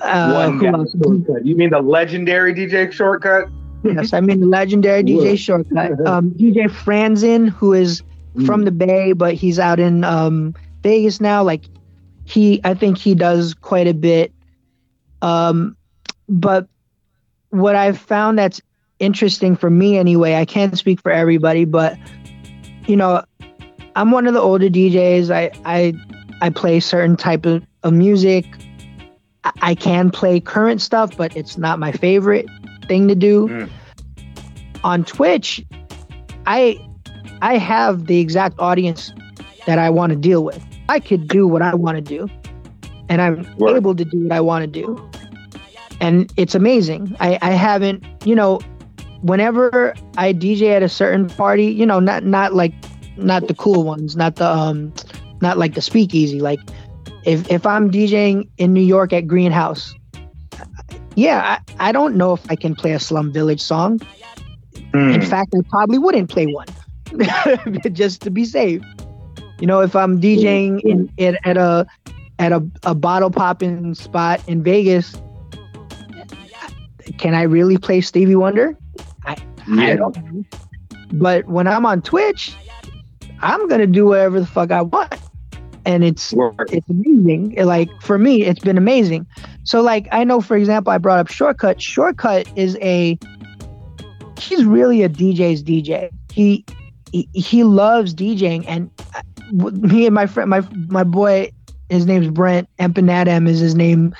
uh, One shortcut. You mean the legendary DJ shortcut? yes, I mean the legendary DJ Shortcut. *laughs* Um, DJ Franzen, who is from the Bay, but he's out in um, Vegas now. Like he, I think he does quite a bit. Um, but what I've found that's interesting for me anyway, I can't speak for everybody, but you know, I'm one of the older DJs. I I I play certain type of, of music. I, I can play current stuff, but it's not my favorite thing to do. Mm. On Twitch, I I have the exact audience that I want to deal with. I could do what I want to do, and I'm able to do what I want to do, and it's amazing. I I haven't, you know, whenever I DJ at a certain party, you know, not not like not the cool ones, not the um, not like the speakeasy. Like if if I'm DJing in New York at Greenhouse, yeah, I, I don't know if I can play a Slum Village song. In Mm. fact, I probably wouldn't play one *laughs* just to be safe. You know, if I'm DJing in, in at a at a, a bottle popping spot in Vegas, can I really play Stevie Wonder? I Yeah. don't know. But when I'm on Twitch, I'm gonna do whatever the fuck I want. And it's it's amazing. It, Like for me, it's been amazing. So like I know, for example, I brought up Shortcut. Shortcut is a he's really a DJ's DJ. He he, he loves DJing, and I- w- me and my friend, my my boy, his name's Brent Empanadam is his name,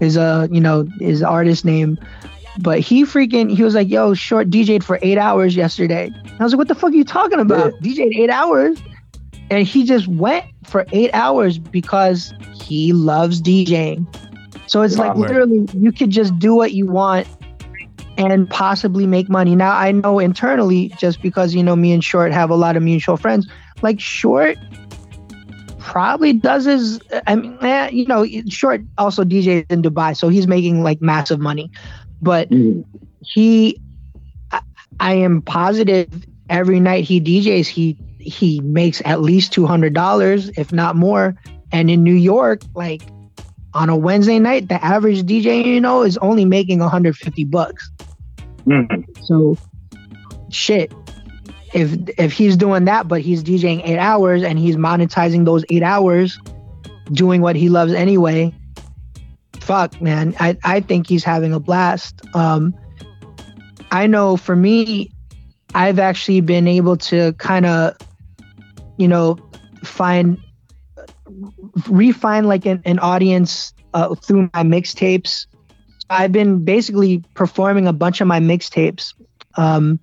is uh you know his artist name. But he freaking he was like, yo, short DJ'd for eight hours yesterday. I was like, what the fuck are you talking about? DJ'd eight hours? And he just went for eight hours because he loves DJing. So it's like Wow. literally you could just do what you want and possibly make money. Now I know internally, just because you know me and Short have a lot of mutual friends, like Short probably does his. I mean, eh, you know, Short also DJs in Dubai, so he's making like massive money. But Mhm. he, I, I am positive every night he DJs, he he makes at least two hundred dollars, if not more. And in New York, like on a Wednesday night, the average DJ you know is only making 150 bucks. Mhm. So, shit. If if he's doing that, but he's DJing eight hours and he's monetizing those eight hours, doing what he loves anyway. Fuck, man. I I think he's having a blast. Um, I know for me, I've actually been able to kind of, you know, find refine like an, an audience uh, through my mixtapes. I've been basically performing a bunch of my mixtapes, um,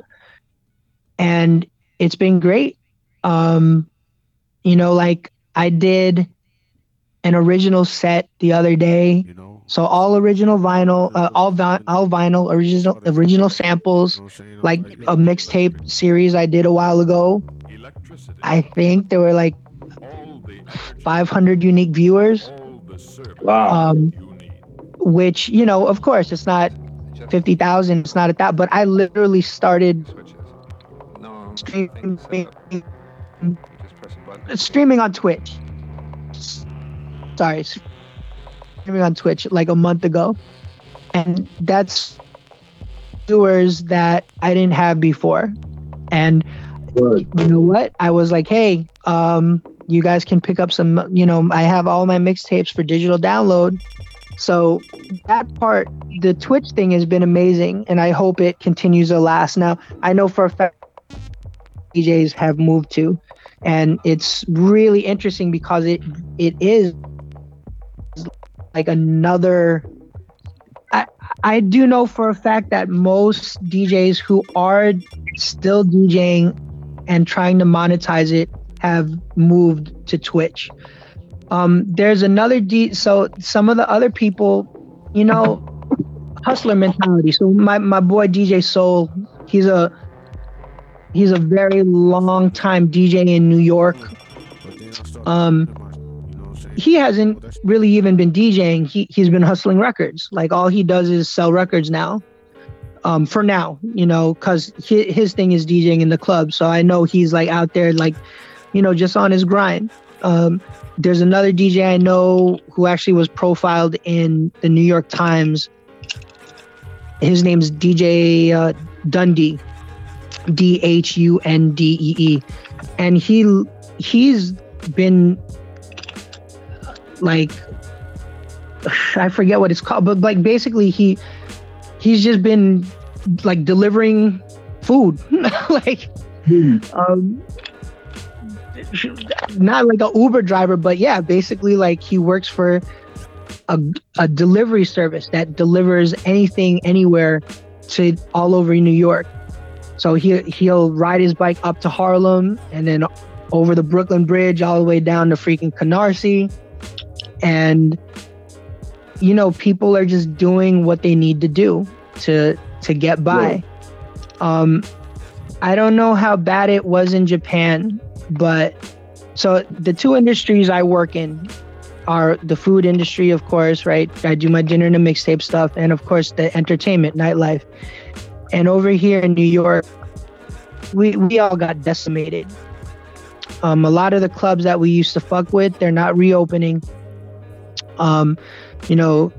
and it's been great. Um, you know, like I did an original set the other day, You know, so all original vinyl, uh, all vi- all vinyl, original original samples, like a mixtape series I did a while ago. Electricity. I think there were like all the energy, 500 unique viewers, all the service Wow. um, which you know, of course, it's not 50,000. It's not at that, but I literally started No, streaming, just press a button. streaming on Twitch. Sorry, streaming on Twitch like a month ago, and that's viewers that I didn't have before, and Word. you know what? I was like, hey, um, you guys can pick up some, you know, I have all my mixtapes for digital download. So that part, the Twitch thing has been amazing, and I hope it continues to last. Now, I know for a fact DJs have moved to, and it's really interesting because it it is like another I I do know for a fact that most DJs who are still DJing and trying to monetize it have moved to Twitch. Um, there's another D. So some of the other people, you know, hustler mentality. So my my boy DJ Soul, he's a he's a very long time DJ in New York. Um, he hasn't really even been DJing. He he's been hustling records. Like all he does is sell records now. Um, for now, you know, because his, his thing is DJing in the club. So I know he's like out there, like, you know, just on his grind. Um, there's another DJ I know who actually was profiled in the New York Times. His name's DJ uh, Dhundee, D H U N D E E, and he he's been like I forget what it's called, but like basically he he's just been like delivering food, *laughs* like um, not like a Uber driver, but yeah, basically like he works for a, a delivery service that delivers anything anywhere to all over New York. So he he'll ride his bike up to Harlem and then over the Brooklyn Bridge all the way down to freaking Canarsie. And you know, people are just doing what they need to do to to get by. Um I don't know how bad it was in Japan, but so the two industries I work in are the food industry, of course, right? I do my dinner and a mixtape stuff, and of course the entertainment, nightlife. And over here in New York, we we all got decimated. Um, a lot of the clubs that we used to fuck with, they're not reopening. Um, you know,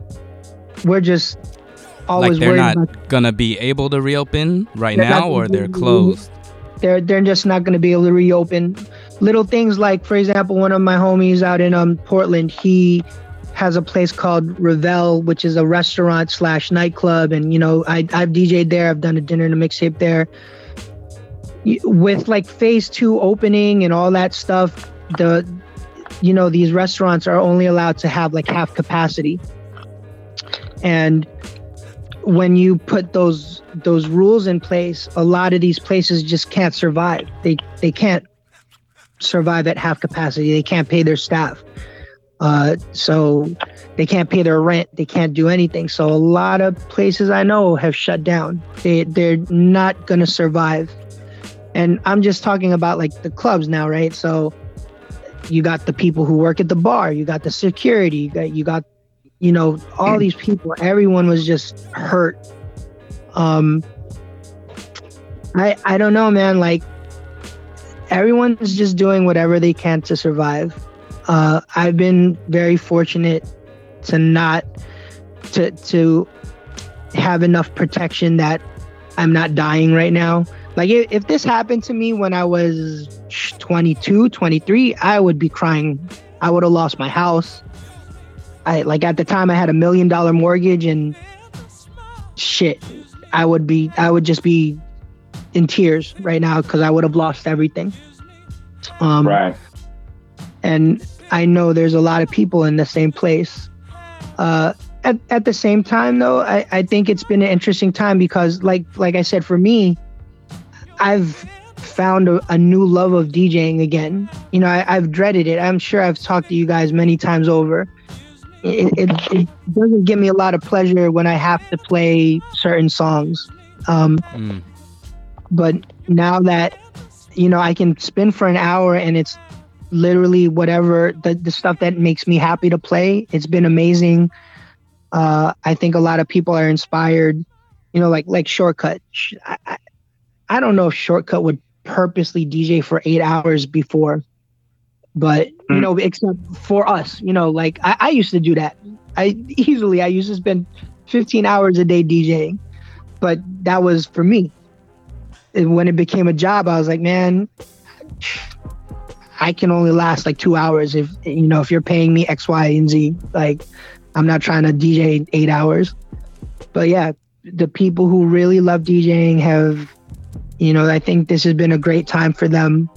we're just always like they're not about gonna be able to reopen right now, or they're closed. they're they're just not going to be able to reopen little things like for example one of my homies out in um portland he has a place called revel which is a restaurant slash nightclub and you know I, i've dj'd there i've done a dinner and a mixtape there with like phase two opening and all that stuff the you know these restaurants are only allowed to have like half capacity and when you put those those rules in place, a lot of these places just can't survive. They they can't survive at half capacity. They can't pay their staff. Uh, so they can't pay their rent. They can't do anything. So a lot of places I know have shut down. They they're not gonna survive. And I'm just talking about like the clubs now, right? So you got the people who work at the bar. You got the security. You got you got you know all these people. Everyone was just hurt um i i don't know man like everyone's just doing whatever they can to survive uh i've been very fortunate to not to to have enough protection that i'm not dying right now like if, if this happened to me when i was 22 23 i would be crying i would have lost my house i like at the time i had a million dollar mortgage and shit I would be I would just be in tears right now because I would have lost everything. Um, Right. And I know there's a lot of people in the same place. Uh, at, at the same time, though, I, I think it's been an interesting time because, like like I said, for me, I've found a, a new love of DJing again. You know, I, I've dreaded it. I'm sure I've talked to you guys many times over. It, it, it doesn't give me a lot of pleasure when I have to play certain songs. Um, Mm. but now that you know i can spin for an hour and it's literally whatever the, the stuff that makes me happy to play. It's been amazing. Uh i think a lot of people are inspired you know like like shortcut. I, I, I don't know if shortcut would purposely dj for eight hours before but you Mm. know except for us you know like I, I used to do that. I easily i used to spend 15 hours a day djing but that was for me. And when it became a job, I was like, man, I can only last like two hours if you know if you're paying me X, Y, and Z. Like, I'm not trying to DJ eight hours. But yeah, the people who really love DJing have, you know, I think this has been a great time for them,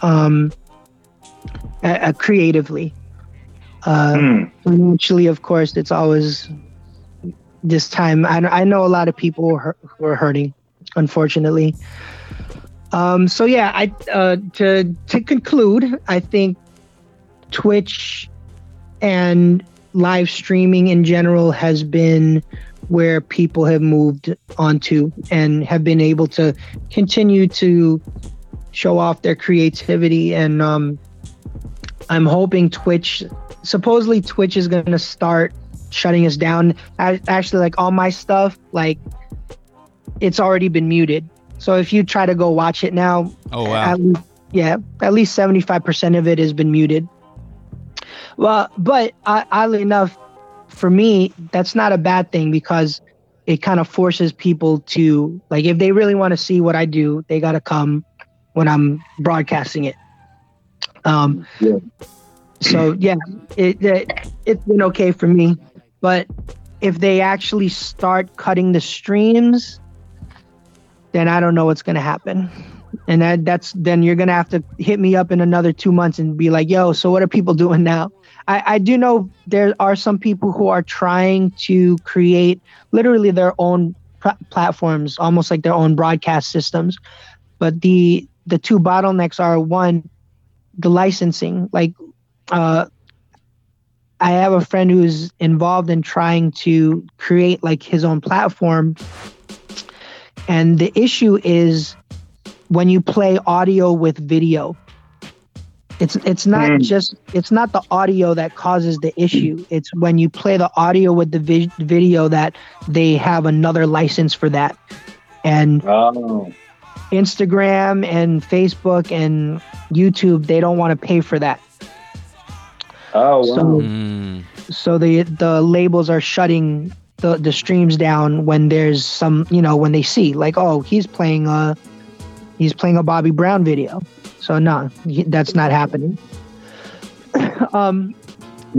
um, uh, creatively. Uh, Mm. financially, of course, it's always this time. I, I know a lot of people who are, who are hurting, unfortunately. Um, so yeah, I uh, to to conclude, I think Twitch and live streaming in general has been where people have moved onto and have been able to continue to show off their creativity. And um, i'm hoping twitch supposedly twitch is going to start shutting us down. I, actually like all my stuff like it's already been muted so if you try to go watch it now Oh wow. at least, yeah, at least 75% of it has been muted. Well, but uh, oddly enough, for me, that's not a bad thing because it kind of forces people to, like, if they really want to see what I do, they got to come when I'm broadcasting it. Um, Yeah. So, yeah, it, it, it's been okay for me. But if they actually start cutting the streams, then I don't know what's to happen. And that that's then you're gonna have to hit me up in another two months and be like yo so what are people *laughs* doing now? I i do know there are some people who are trying to create literally their own pl- platforms almost like their own broadcast systems. But the the two bottlenecks are one the licensing. Like uh i have a friend who's involved in trying to create like his own platform and the issue is when you play audio with video it's it's not Mm. just it's not the audio that causes the issue it's when you play the audio with the vi- video that they have another license for that and Oh. instagram and facebook and youtube they don't want to pay for that Oh wow. So- Mm. so the the labels are shutting the the streams down when there's some you know when they see like oh he's playing a he's playing a Bobby Brown video. So no he- that's not happening. *clears throat* Um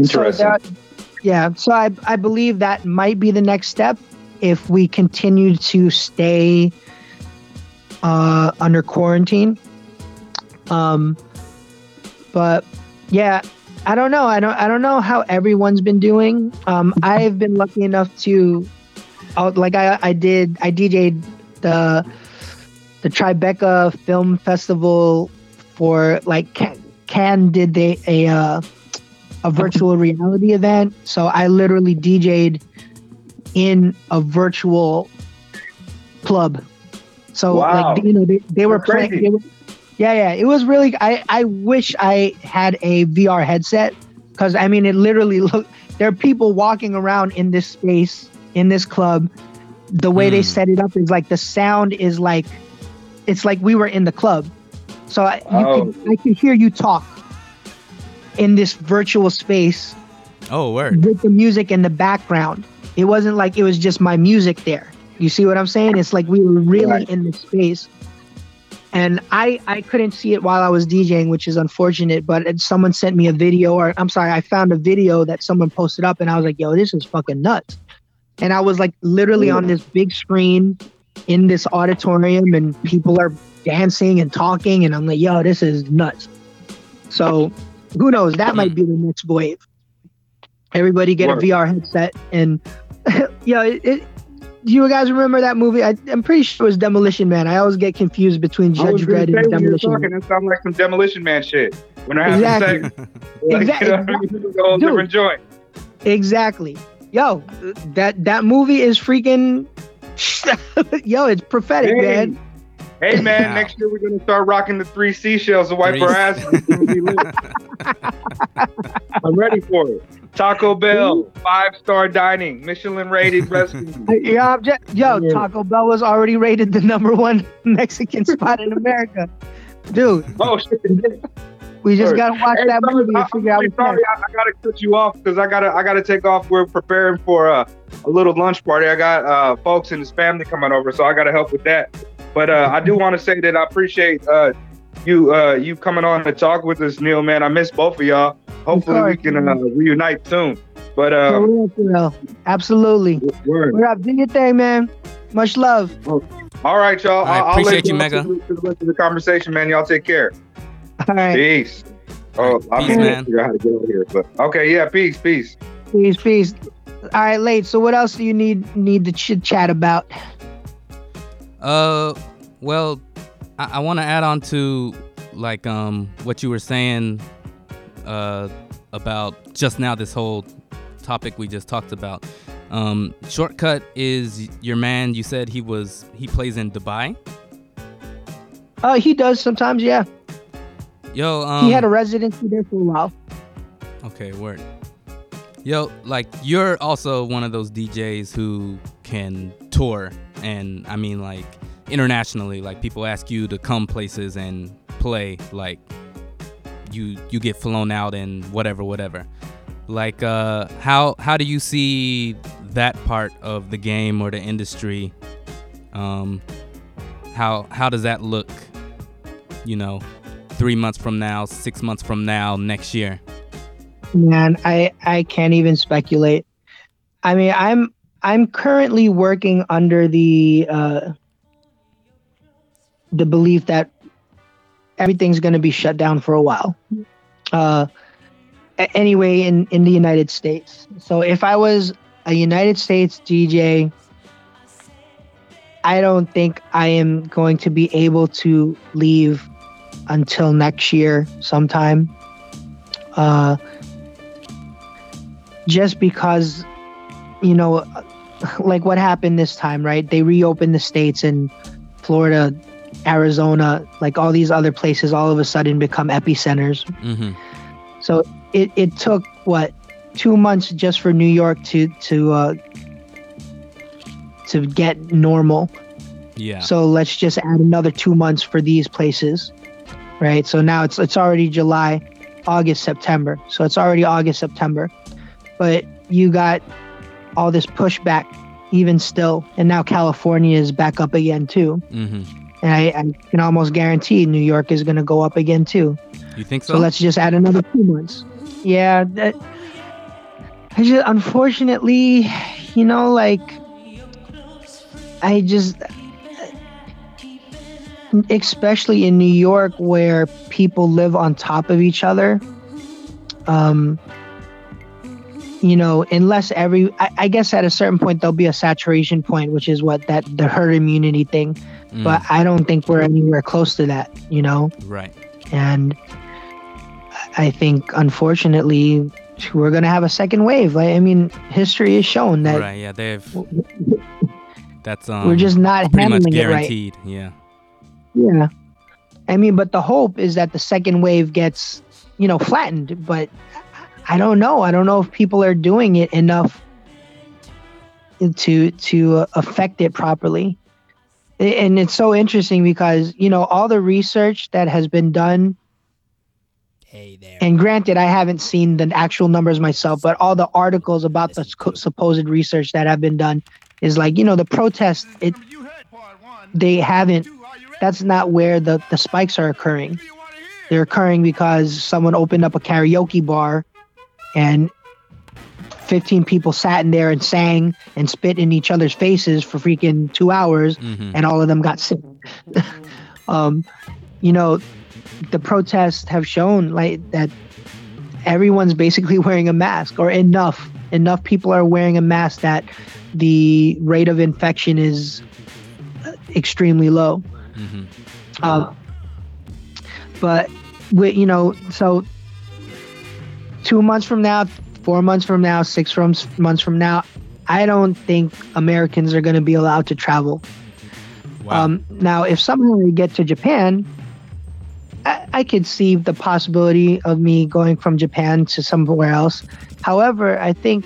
so Interesting. that, yeah so I I believe that might be the next step if we continue to stay uh under quarantine. Um but yeah I don't know. I don't. I don't know how everyone's been doing. Um, I've been lucky enough to, oh, like I, I did. I DJ'd the the Tribeca Film Festival for like Can, Can did they a uh, a virtual reality event. So I literally DJ'd in a virtual club. So Wow. like you know they, they were That's playing. They were, yeah, yeah, it was really. I I wish I had a VR headset because I mean it literally *laughs* look. There are people walking around in this space in this club. The way they Hmm. set it up is like the sound is like, it's like we were in the club. So I, you Oh. could, I could hear you talk in this virtual space Oh word. with the music in the background. It wasn't like it was just my music there. You see what I'm saying? It's like we were really Right. in the space. And I I couldn't see it while I was DJing, which is unfortunate. But someone sent me a video, or I'm sorry, I found a video that someone posted up, and I was like, "Yo, this is fucking nuts." And I was like, literally on this big screen in this auditorium, and people are dancing and talking, and I'm like, "Yo, this is nuts." So, who knows? That might be the next wave. Everybody get Word. a VR headset, and *laughs* yo, it, it, do you guys remember that movie? I, I'm pretty sure it was Demolition Man. I always get confused between I was Judge gonna Dredd say and when you were Demolition talking, Man. that sounded like some demolition man shit. When I have Exactly. to say, *laughs* like, Exactly. you know, what I mean? It's a whole Dude. different joint. Exactly. Yo, that that movie is freaking. *laughs* yo, it's prophetic, Dang. man. Hey *laughs* man, Wow. next year we're gonna start rocking the three seashells to wipe Three- our ass. It's gonna be lit. I'm ready for it. Taco Bell, five star dining, Michelin rated *laughs* restaurant. Yeah, I'm just, yo, Yeah. Taco Bell was already rated the number one *laughs* Mexican spot in America. Dude, Oh shit! we just Sorry. gotta watch Hey, that sorry, movie I, and figure I'm what's sorry. I, I gotta cut you off because I gotta I gotta take off. We're preparing for a, a little lunch party. I got uh, folks and his family coming over, so I gotta help with that. But uh, I do want to say that I appreciate uh, you uh, you coming on to talk with us, Neil. Man, I miss both of y'all. Hopefully we can uh, reunite soon. But For uh, real. Absolutely. word. We're up. Do your thing, man. Much love. all right, y'all. right, I'll, I'll appreciate let you, y'all Mega. To, to the rest of the conversation, man. Y'all take care. All right. Peace. Oh, I'm Peace, gonna man. figure out how to get over here, but okay, yeah, peace, peace. Peace, peace. All right, late. So what else do you need need to chit chat about? Uh, well, I, I want to add on to like um what you were saying uh about just now this whole topic we just talked about. Um, shortcut is your man. You said he was he plays in Dubai. Uh, he does sometimes. Yeah, Yo, um, he had a residency there for a while. Okay, word. Yo, like you're also one of those DJs who can tour and I mean like internationally, like people ask you to come places and play like you you get flown out and whatever whatever. Like uh how how do you see that part of the game or the industry um how how does that look you know 3 months from now, 6 months from now, next year? Man, I I can't even speculate. I mean, I'm I'm currently working under the uh, the belief that everything's going to be shut down for a while. Uh, anyway, in in the United States. So if I was a United States DJ, I don't think I am going to be able to leave until next year sometime. Uh, just because you know like what happened this time right they reopened the states and florida arizona like all these other places all of a sudden become epicenters Mhm. so it, it took what two months just for new york to to uh to get normal Yeah. so let's just add another two months for these places, right? So now it's it's already July, August, September. So it's already August, September, but you got all this pushback even still, and now California is back up again too. Mhm. And I, I can almost guarantee New York is going to go up again too. You think so? So let's just add another two months. Yeah, that. I just unfortunately, you know, like I just, especially in New York where people live on top of each other. Um, you know, unless every, I, I guess at a certain point there'll be a saturation point, which is what that the herd immunity thing. Mm, But I don't think we're anywhere close to that. You know right. and I think unfortunately we're gonna have a second wave. Like I mean, history has shown that right. Yeah, they've. That's um. we're just not pretty much handling it right. guaranteed. Yeah. Yeah, I mean, but the hope is that the second wave gets you know flattened. But I don't know. I don't know if people are doing it enough to to uh, affect it properly. And it's so interesting because you know all the research that has been done Hey there. And granted, I haven't seen the actual numbers myself, but all the articles about the sco- supposed research that have been done is like, you know, the protests, it, they haven't, that's not where the, the spikes are occurring. They're occurring because someone opened up a karaoke bar and 15 people sat in there and sang and spit in each other's faces for freaking two hours Mhm. and all of them got sick. *laughs* um, you know, the protests have shown like that everyone's basically *laughs* wearing a mask or enough enough people are wearing a mask that the rate of infection is uh, extremely low. Mhm. Um, but we, you know, so two months from now, four months from now, six from, months from now, I don't think Americans are going to be allowed to travel. Wow. Um, now, if somehow we get to Japan, I, I could see the possibility of me going from Japan to somewhere else. However, I think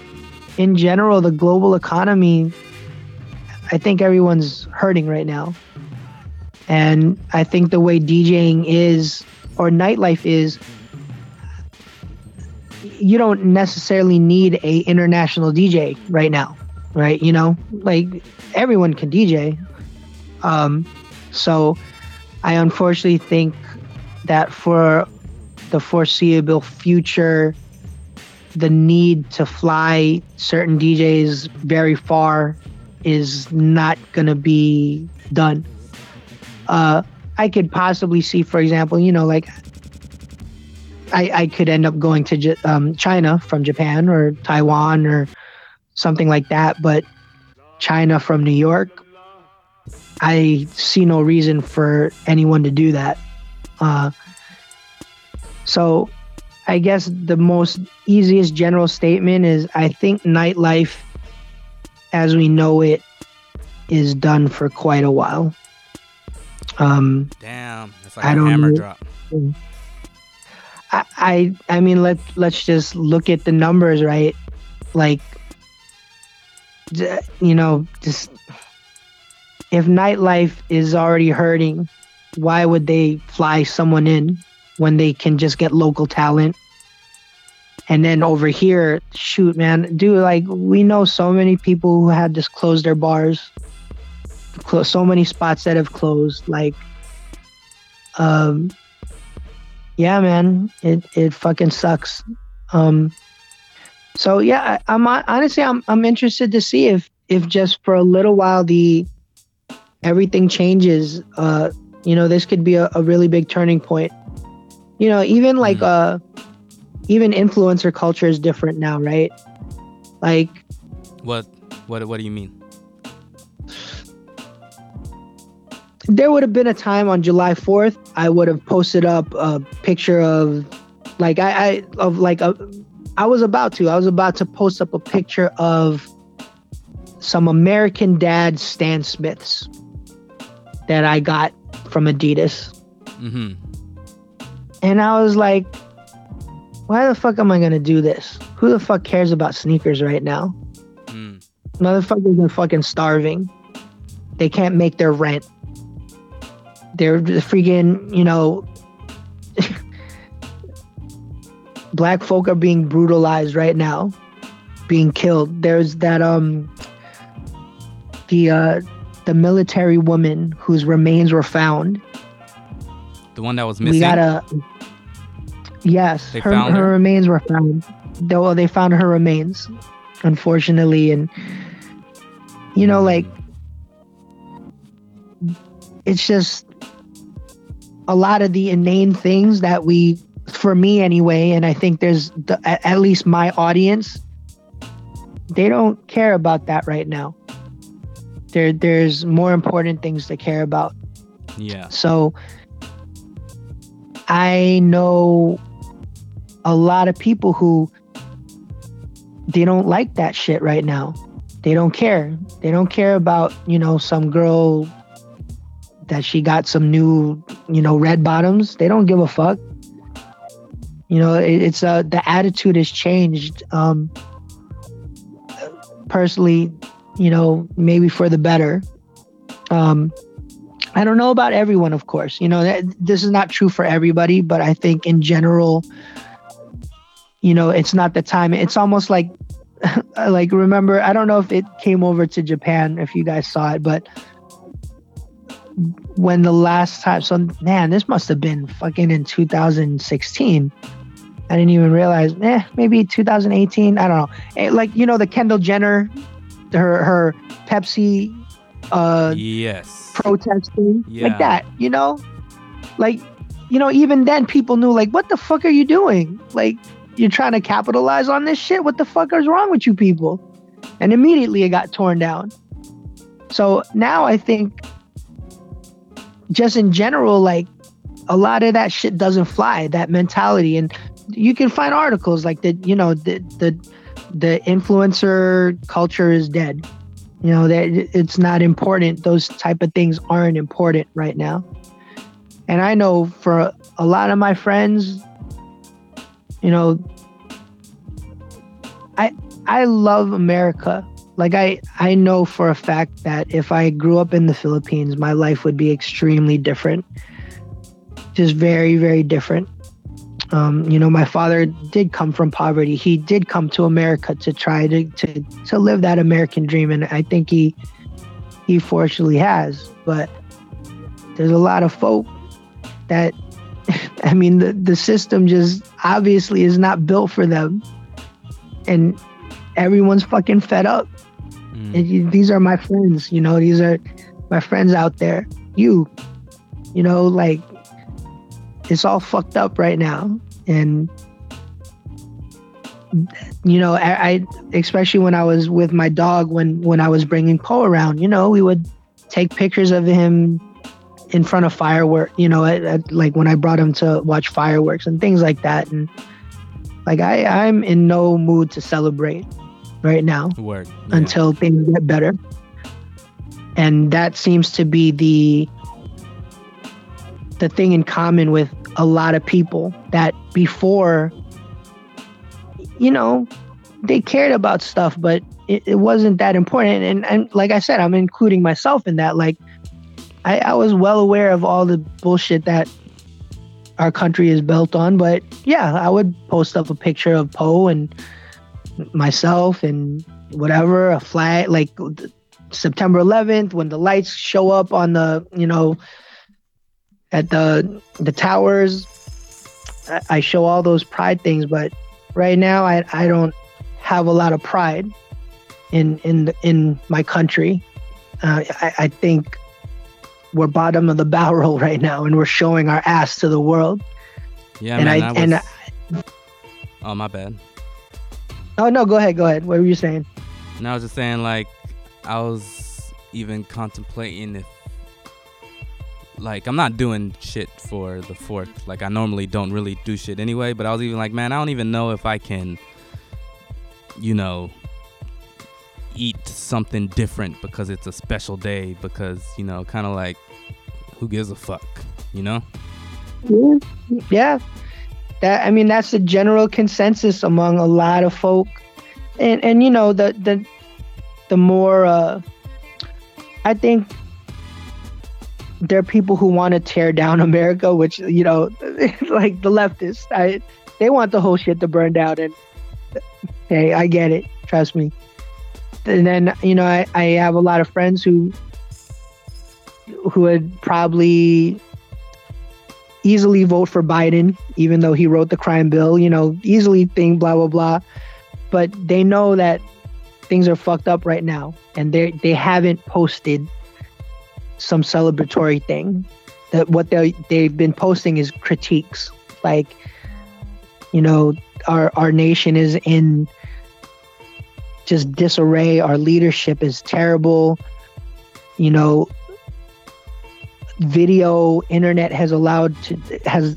in general, the global economy, I think everyone's hurting right now. And I think the way DJing is or nightlife is, you don't necessarily need a international DJ right now, right? You know, like everyone can DJ. Um, so I unfortunately think that for the foreseeable future, the need to fly certain DJs very far is not going to be done. Uh, I could possibly see, for example, you know, like I, I could end up going to J- um, China from Japan or Taiwan or something like that. But China from New York, I see no reason for anyone to do that. Uh, so I guess the most easiest general statement is I think nightlife as we know it is done for quite a while. Um, Damn, that's like I a don't hammer know. I, I I mean let let's just look at the numbers, right? Like you know, just if nightlife is already hurting, why would they fly someone in when they can just get local talent? And then over here, shoot, man, dude, like we know so many people who had just closed their bars, so many spots that have closed. Like, um, yeah, man, it it fucking sucks. Um, so yeah, I, I'm honestly I'm I'm interested to see if if just for a little while the everything changes. Uh, you know, this could be a, a really big turning point. You know, even like Mhm. uh, even influencer culture is different now, right? Like What what what do you mean? There would have been a time on July 4th I would have posted up a picture of like I, I of like a I was about to I was about to post up a picture of some American Dad Stan Smiths that I got from Adidas Mm-hmm. and I was like why the fuck am I going to do this? Who the fuck cares about sneakers right now? Mm. Motherfuckers are fucking starving. They can't make their rent. They're just freaking, you know, *laughs* black folk are being brutalized right now, being killed. There's that um the uh the military woman whose remains were found. The one that was missing. We gotta Yes, They her, found her her? remains were found. Though they found her remains, unfortunately, and you know, like it's just a lot of the inane things that we, for me anyway, and I think there's the, at at least my audience, they don't care about that right now. There, there's more important things to care about. yeah. So I know a lot of people who they don't like that shit right now. They don't care. They don't care about, you know, some girl that she got some new, you know, red bottoms. They don't give a fuck. You know, it, it's uh the attitude has changed. Um personally, you know, maybe for the better. Um I don't know about everyone, of course. You know, that, this is not true for everybody, but I think in general, you know, it's not the time. It's almost like, *laughs* like remember, I don't know if it came over to Japan, if you guys saw it, but when the last time, so man, this must have been fucking in 2016. I didn't even realize, eh, maybe 2018. I don't know. Eh, Like, you know, the Kendall Jenner, her, her Pepsi, uh, yes. protesting Yeah. like that you know like you know even then people knew like what the fuck are you doing like you're trying to capitalize on this shit what the fuck is wrong with you people and immediately it got torn down so now i think just in general like a lot of that shit doesn't fly that mentality. And you can find articles like that you know the the the influencer culture is dead. You know that it's not important. Those type of things aren't important right now. And i know for a lot of my friends you know i i love america like i i know for a fact that if i grew up in the philippines my life would be extremely different just very very different um, you know, my father did come from poverty. He did come to America to try to, to to live that American dream, and I think he he fortunately has. But there's a lot of folk that, *laughs* I mean, the the system just obviously is not built for them, and everyone's fucking fed up. Mm. And these are my friends, you know, these are my friends out there. You, you know, like it's all fucked up right now. And you know, I, I especially when I was with my dog when when I was bringing Poe around, you know, we would take pictures of him in front of firework, you know, at, at, like when I brought him to watch fireworks and things like that. And like I, I'm in no mood to celebrate right now Word. Yeah. until things get better. And that seems to be the the thing in common with a lot of people that before you know they cared about stuff but it, it wasn't that important and, and like i said i'm including myself in that like I, I was well aware of all the bullshit that our country is built on but yeah i would post up a picture of poe and myself and whatever a flag like september 11th when the lights show up on the you know at the the towers I, I show all those pride things but right now I, I don't have a lot of pride in in in my country uh, I, I think we're bottom of the *laughs* barrel right now and we're showing our ass to the world Yeah, and man. I- I, was, and oh, my bad. Oh no go ahead go ahead what were you saying And I was just saying, like, I was even contemplating if, like, I'm not doing shit for the fourth. Like, I normally don't really do shit anyway, but I was even like, man, I don't even know if I can, you know, eat something different because it's a special day, because, you know, kind of like, who gives a fuck, you know? yeah that i mean that's the general consensus among a lot of folk. And and you know the the the more uh i think there are people who want to tear down america which you know *laughs* like the leftists i they want the whole shit to burn down and hey i get it trust me. And then you know i, I have a lot of friends who who would probably easily vote for Biden, even though he wrote the crime bill, you know, easily think blah blah blah. But they know that things are fucked up right now and they they haven't posted some celebratory thing. That what they they've been posting is critiques. Like, you know, our our nation is in just disarray, our leadership is terrible. You know, video internet has allowed to has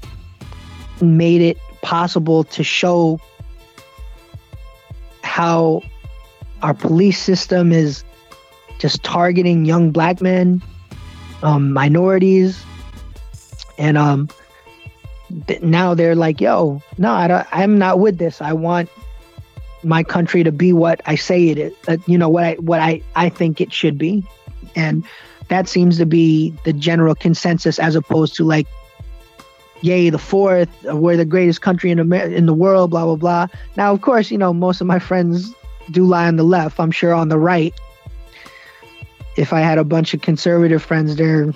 made it possible to show how our police system is just targeting young black men um, minorities and um th- now they're like yo no I don't, i'm not with this. I want my country to be what i say it is uh, you know what i what i i think it should be. And that seems to be the general consensus as opposed to like yay the fourth we're the greatest country in Amer- in the world blah blah blah. Now of course you know most of my friends do lie on the left. I'm sure on the right. If i had a bunch of conservative friends they're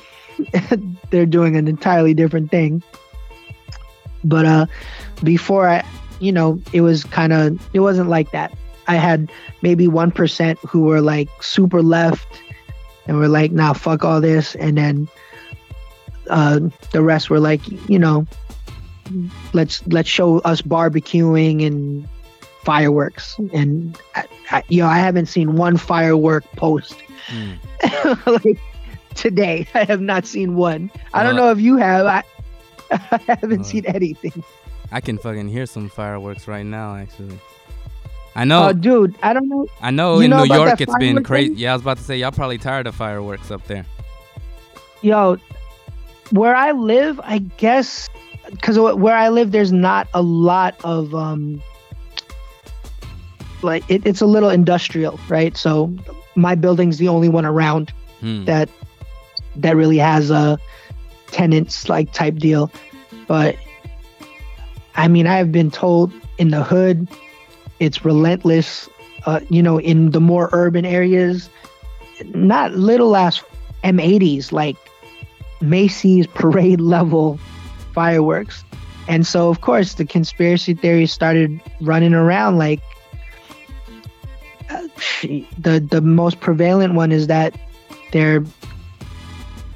*laughs* they're doing an entirely different thing. But uh before i you know it was kind of it wasn't like that. I had maybe 1% who were like super left and we're like, nah, fuck all this. And then uh, the rest were like, you know, let's let's show us barbecuing and fireworks. And I, I, you know, I haven't seen one firework post Mm. *laughs* like today. I have not seen one. I don't know if you have. I, *laughs* I haven't Uh, seen anything. I can fucking hear some fireworks right now, actually. I know. Oh, dude, I don't know. I know in know New York it's been crazy. Yeah, I was about to say y'all probably tired of fireworks up there. Yo, where I live, I guess, because where I live, there's not a lot of um, like it, it's a little industrial, right? So my building's the only one around Hmm. that that really has a tenants like type deal. But I mean, I've been told in the hood, it's relentless. Uh, you know, in the more urban areas, not little ass M80s, like Macy's *laughs* parade level fireworks. And so, of course, the conspiracy theories started running around. Like, uh, the the most prevalent one is that they're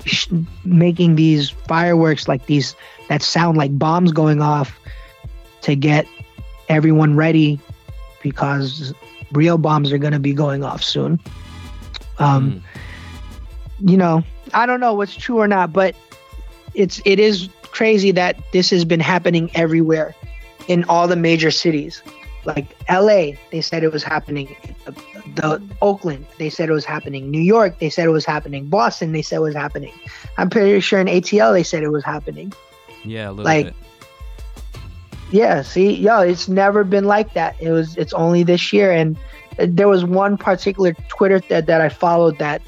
sh- making these fireworks like these that sound like bombs going off to get everyone ready because real bombs are going to be going off soon. Um, Mm. you know, I don't know what's true or not, but it's it is crazy that this has been happening everywhere in all the major cities. Like LA, they said it was happening. The Oakland, they said it was happening. New York, they said it was happening. Boston, they said it was happening. I'm pretty sure in ATL they said it was happening. Yeah, a little Like, bit. Yeah, see, yo, it's never been like that. It was it's only this year and there was one particular Twitter thread that I followed that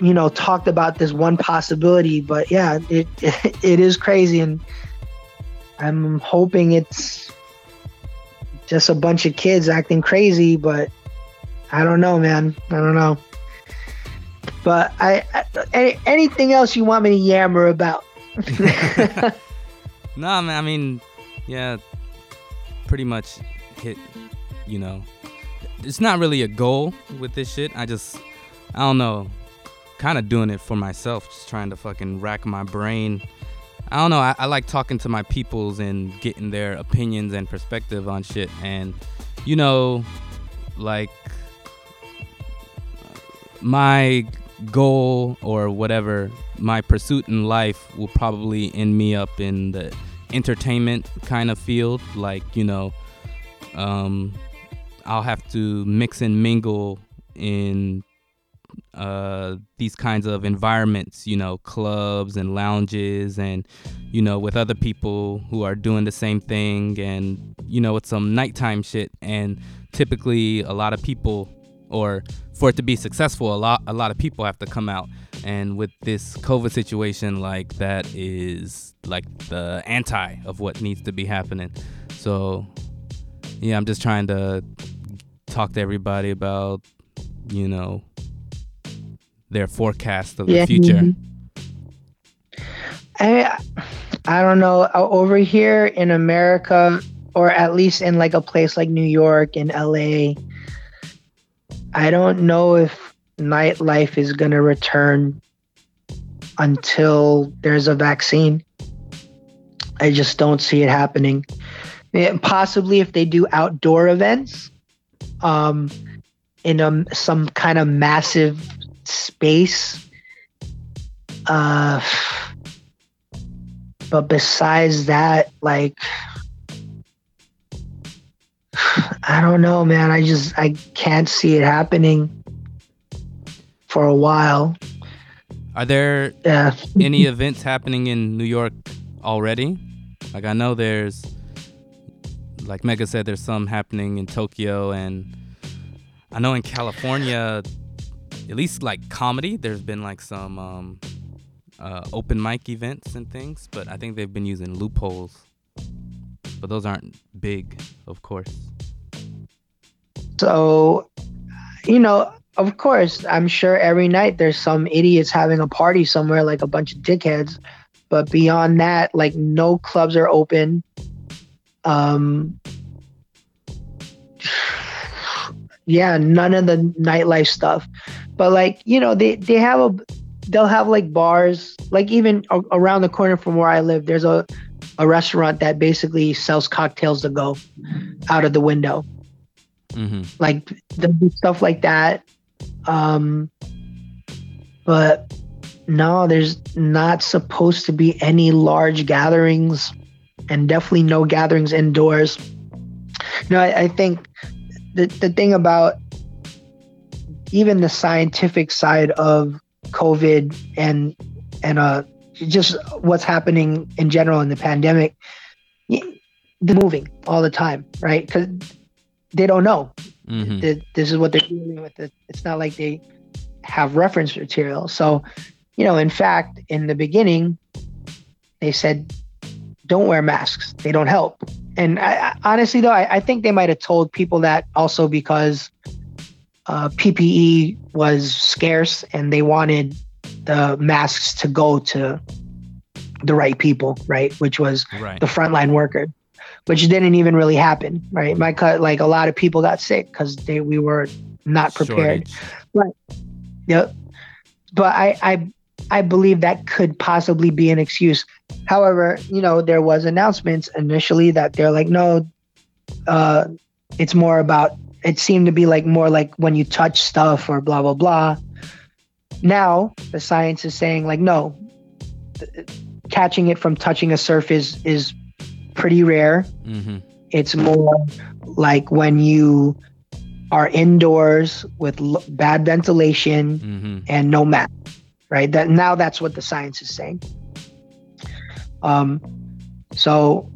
you know talked about this one possibility, but yeah, it *laughs* it is crazy and I'm hoping it's just a bunch of kids acting crazy, but I don't know, man. I don't know. But I, I any, anything else you want me to yammer about? *laughs* *laughs* No, man. I mean, yeah, pretty much hit. You know, it's not really a goal with this shit. I just, I don't know, kind of doing it for myself, just trying to fucking rack my brain. I don't know. I, I like talking to my peoples and getting their opinions and perspective on shit. And you know, like my goal or whatever, my pursuit in life will probably end me up in the entertainment kind of field. Like, you know, um, I'll have to mix and mingle in uh, these kinds of environments, you know, clubs and lounges, and you know, with other people who are doing the same thing, and you know, with some nighttime shit. And typically, a lot of people, or for it to be successful, a lot a lot of people have to come out. And with this COVID situation, like that is like the anti of what needs to be happening. So, yeah, I'm just trying to talk to everybody about, you know, their forecast of the future. mhm. I I don't know over here in America or at least in like a place like New York and LA I don't know if nightlife is going to return until there's a vaccine. I just don't see it happening. Yeah, possibly if they do outdoor events um in um, some kind of massive space uh *sighs* but besides that like *sighs* i don't know man i just i can't see it happening for a while Are there yeah *laughs* any events happening in New York already? Like I know there's like Mega said there's some happening in Tokyo and I know in California at least like comedy there's been like some um uh, open mic events and things, but I think they've been using loopholes. But those aren't big, of course. so you know of course i'm sure every night there's some idiots having a party somewhere like a bunch of dickheads. But beyond that like no clubs are open. Um *sighs* yeah none of the nightlife stuff. But like you know they they have a they'll have like bars. Like even around the corner from where i live there's a a restaurant that basically sells cocktails to go out of the window. Hmm like the stuff like that um but no there's not supposed to be any large gatherings and definitely no gatherings indoors. You know i, I think the, the thing about even the scientific side of covid and and uh just what's happening in general in the pandemic they're moving all the time right because they don't know hmm th- this is what they're dealing with. It- It's not like they have reference material. So, you know, in fact, in the beginning, they said, don't wear masks. They don't help. And I, I, honestly, though, I, I think they might have told people that also because uh, PPE was scarce and they wanted the masks to go to the right people, right? Which was Right. the frontline worker, which didn't even really happen, right? My cut, like a lot of people got sick because they we were not prepared. Shortage. Yep. But I, I I believe that could possibly be an excuse. However, you know, there was announcements initially that they're like, no, uh, it's more about it seemed to be like more like when you touch stuff or blah blah blah. Now the science is saying like no, catching it from touching a surface is pretty rare. Mm-hmm. It's more like when you are indoors with l- bad ventilation Mm-hmm. and no mat, right? That now that's what the science is saying. Um, so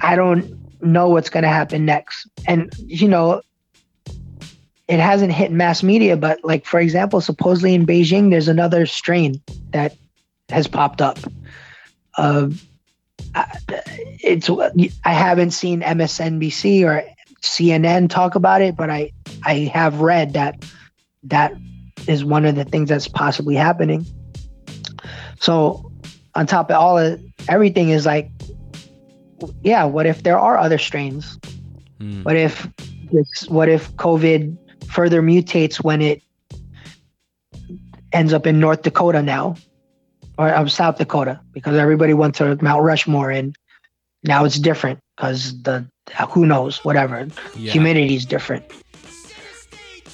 I don't know what's going to happen next, and you know, it hasn't hit mass media, but like for example, supposedly in Beijing, there's another strain that has popped up. Uh, I- it's I haven't seen MSNBC or CNN talk about it, but I I have read that that is one of the things that's possibly happening. So, on top of all of everything, is like, yeah, what if there are other strains? Mm. What if this? What if COVID further mutates when it ends up in North Dakota now, or um, South Dakota? Because everybody went to Mount Rushmore, and now it's different because the who knows whatever Yeah. humidity is different.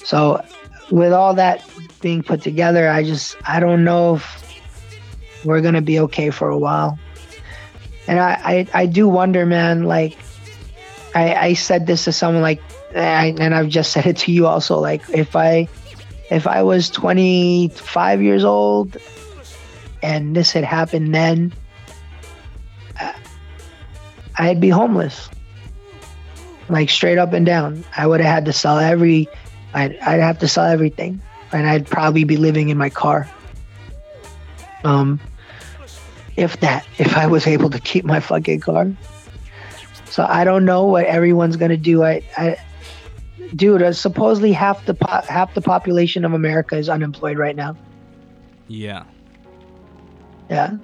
So, with all that being put together, I just I don't know if we're gonna be okay for a while. And I I, I do wonder, man. Like, I I said this to someone like, I, and I've just said it to you also. Like, if I if I was 25 years old and this had happened then, I'd be homeless like straight up and down. I would have had to sell every, I'd, I'd have to sell everything, and I'd probably be living in my car. Um, if that, if I was able to keep my fucking car. So I don't know what everyone's gonna do. I, I dude, uh, supposedly half the po- half the population of America is unemployed right now. Yeah. Yeah.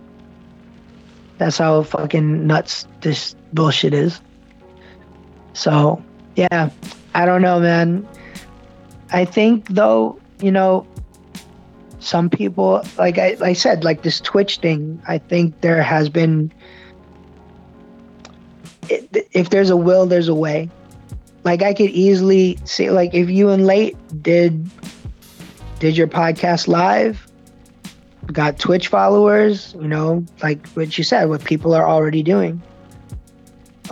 That's how fucking nuts this bullshit is. So, yeah, I don't know, man. I think though, you know, some people like I, I said, like this Twitch thing, I think there has been if there's a will, there's a way. Like I could easily see like if you and late did did your podcast live, got Twitch followers, you know, like what you said, what people are already doing.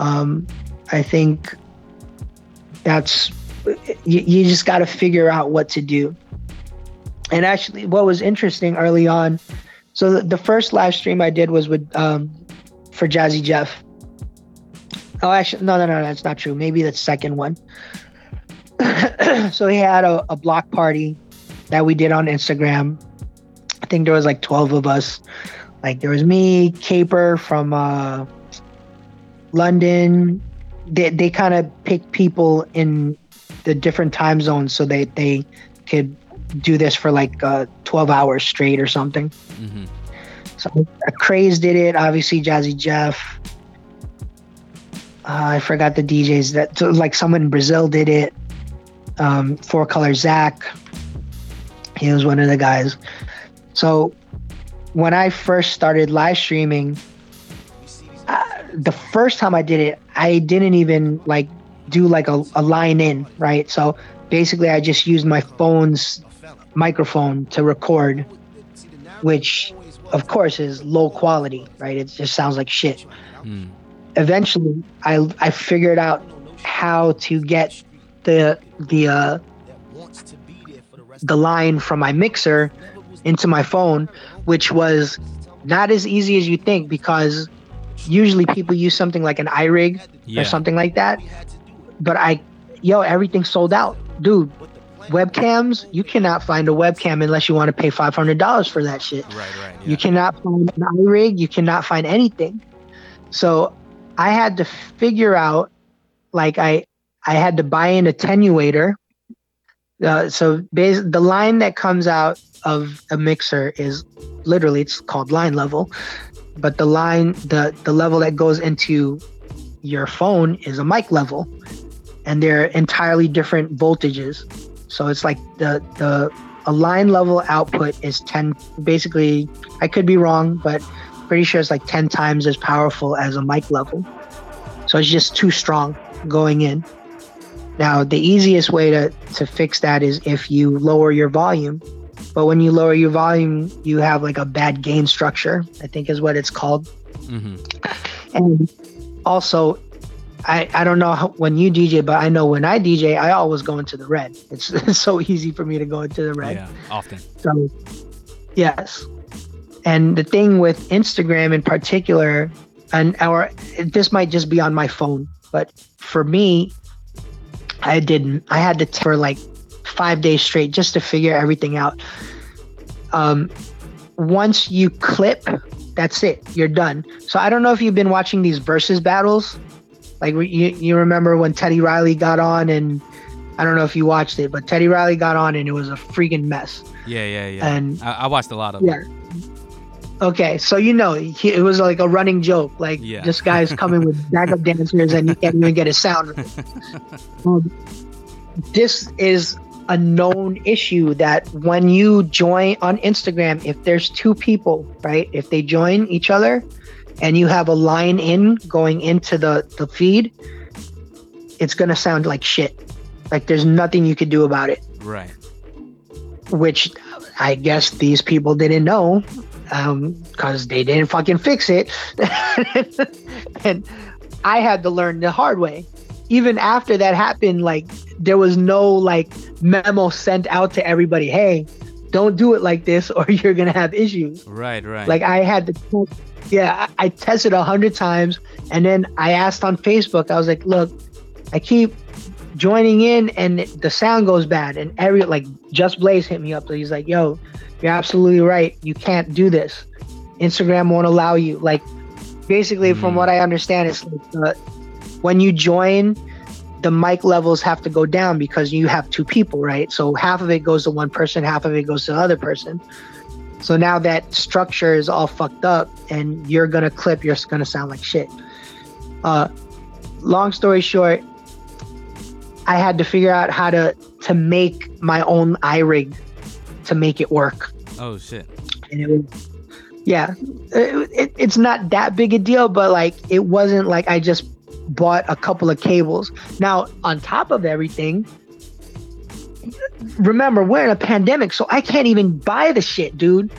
Um, I think that's you, you just got to figure out what to do. And actually, what was interesting early on, so the, the first live stream I did was with um, for Jazzy Jeff. Oh, actually, no, no, no, that's not true. Maybe the second one. *clears throat* so he had a, a block party that we did on Instagram. I think there was like 12 of us. Like there was me, Caper from uh, London. They, they kind of picked people in the different time zones so they, they could do this for like uh, 12 hours straight or something. Mm-hmm. So uh, Craze did it, obviously Jazzy Jeff. Uh, I forgot the DJs that so, like someone in Brazil did it. Um, Four Color Zack, he was one of the guys. So when I first started live streaming, uh, the first time I did it, I didn't even like do like a, a line in, right? So basically, I just used my phone's microphone to record, which of course is low quality, right? It just sounds like shit. Mm. Eventually, I I figured out how to get the the uh, the line from my mixer into my phone, which was not as easy as you think because usually people use something like an iRig Yeah. or something like that. But I, yo, everything sold out, dude. Webcams, you cannot find a webcam unless you want to pay five hundred dollars for that shit. Right. Right. Yeah. You cannot find an iRig. You cannot find anything. So I had to figure out, like I, I had to buy an attenuator. Uh, so bas- the line that comes out of a mixer is literally it's called line level, but the line the the level that goes into your phone is a mic level, and they're entirely different voltages. So it's like the the a line level output is 10 basically i could be wrong but pretty sure it's like 10 times as powerful as a mic level so it's just too strong going in Now, the easiest way to, to fix that is if you lower your volume. But when you lower your volume, you have like a bad gain structure, I think is what it's called. hmm And also, I, I don't know how, when you DJ, but I know when I DJ, I always go into the red. It's, *laughs* it's so easy for me to go into the red. Yeah, often. So, yes. And the thing with Instagram in particular, and or this might just be on my phone, but for me, I didn't. I had to t- for like five days straight just to figure everything out. Um, once you clip, that's it. You're done. So I don't know if you've been watching these versus battles. Like you, you remember when Teddy Riley got on, and I don't know if you watched it, but Teddy Riley got on, and it was a freaking mess. Yeah, yeah, yeah. And- I, I watched a lot of Yeah. it. Okay, so you know he, it was like a running joke. Like Yeah. this guy's coming with *laughs* backup dancers and you can't even get his sound. right. *laughs* Um, this is a known issue that when you join on Instagram, if there's two people, right, if they join each other, and you have a line in going into the the feed, it's gonna sound like shit. Like there's nothing you could do about it Right. which I guess these people didn't know Um, because they didn't fucking fix it. *laughs* and I had to learn the hard way. Even after that happened, like there was no like memo sent out to everybody, hey, don't do it like this or *laughs* you're gonna have issues. Right, right. Like I had to, yeah, I I tested a hundred times, and then I asked on Facebook. I was like, "Look, I keep joining in, and the sound goes bad." And every like, Just Blaze hit me up. So he's like, "Yo, you're absolutely right. You can't do this. Instagram won't allow you." Like, basically, from Mm. what I understand, it's like uh, when you join. The mic levels have to go down because you have two people, right? So half of it goes to one person, half of it goes to the other person. So now that structure is all fucked up and you're gonna clip, you're gonna sound like shit. Uh, long story short, I had to figure out how to to make my own iRig to make it work. Oh shit. And it was, yeah, it, it, it's not that big a deal, but like it wasn't like I just bought a couple of cables. Now, on top of everything, remember we're in a pandemic, so I can't even buy the shit, dude.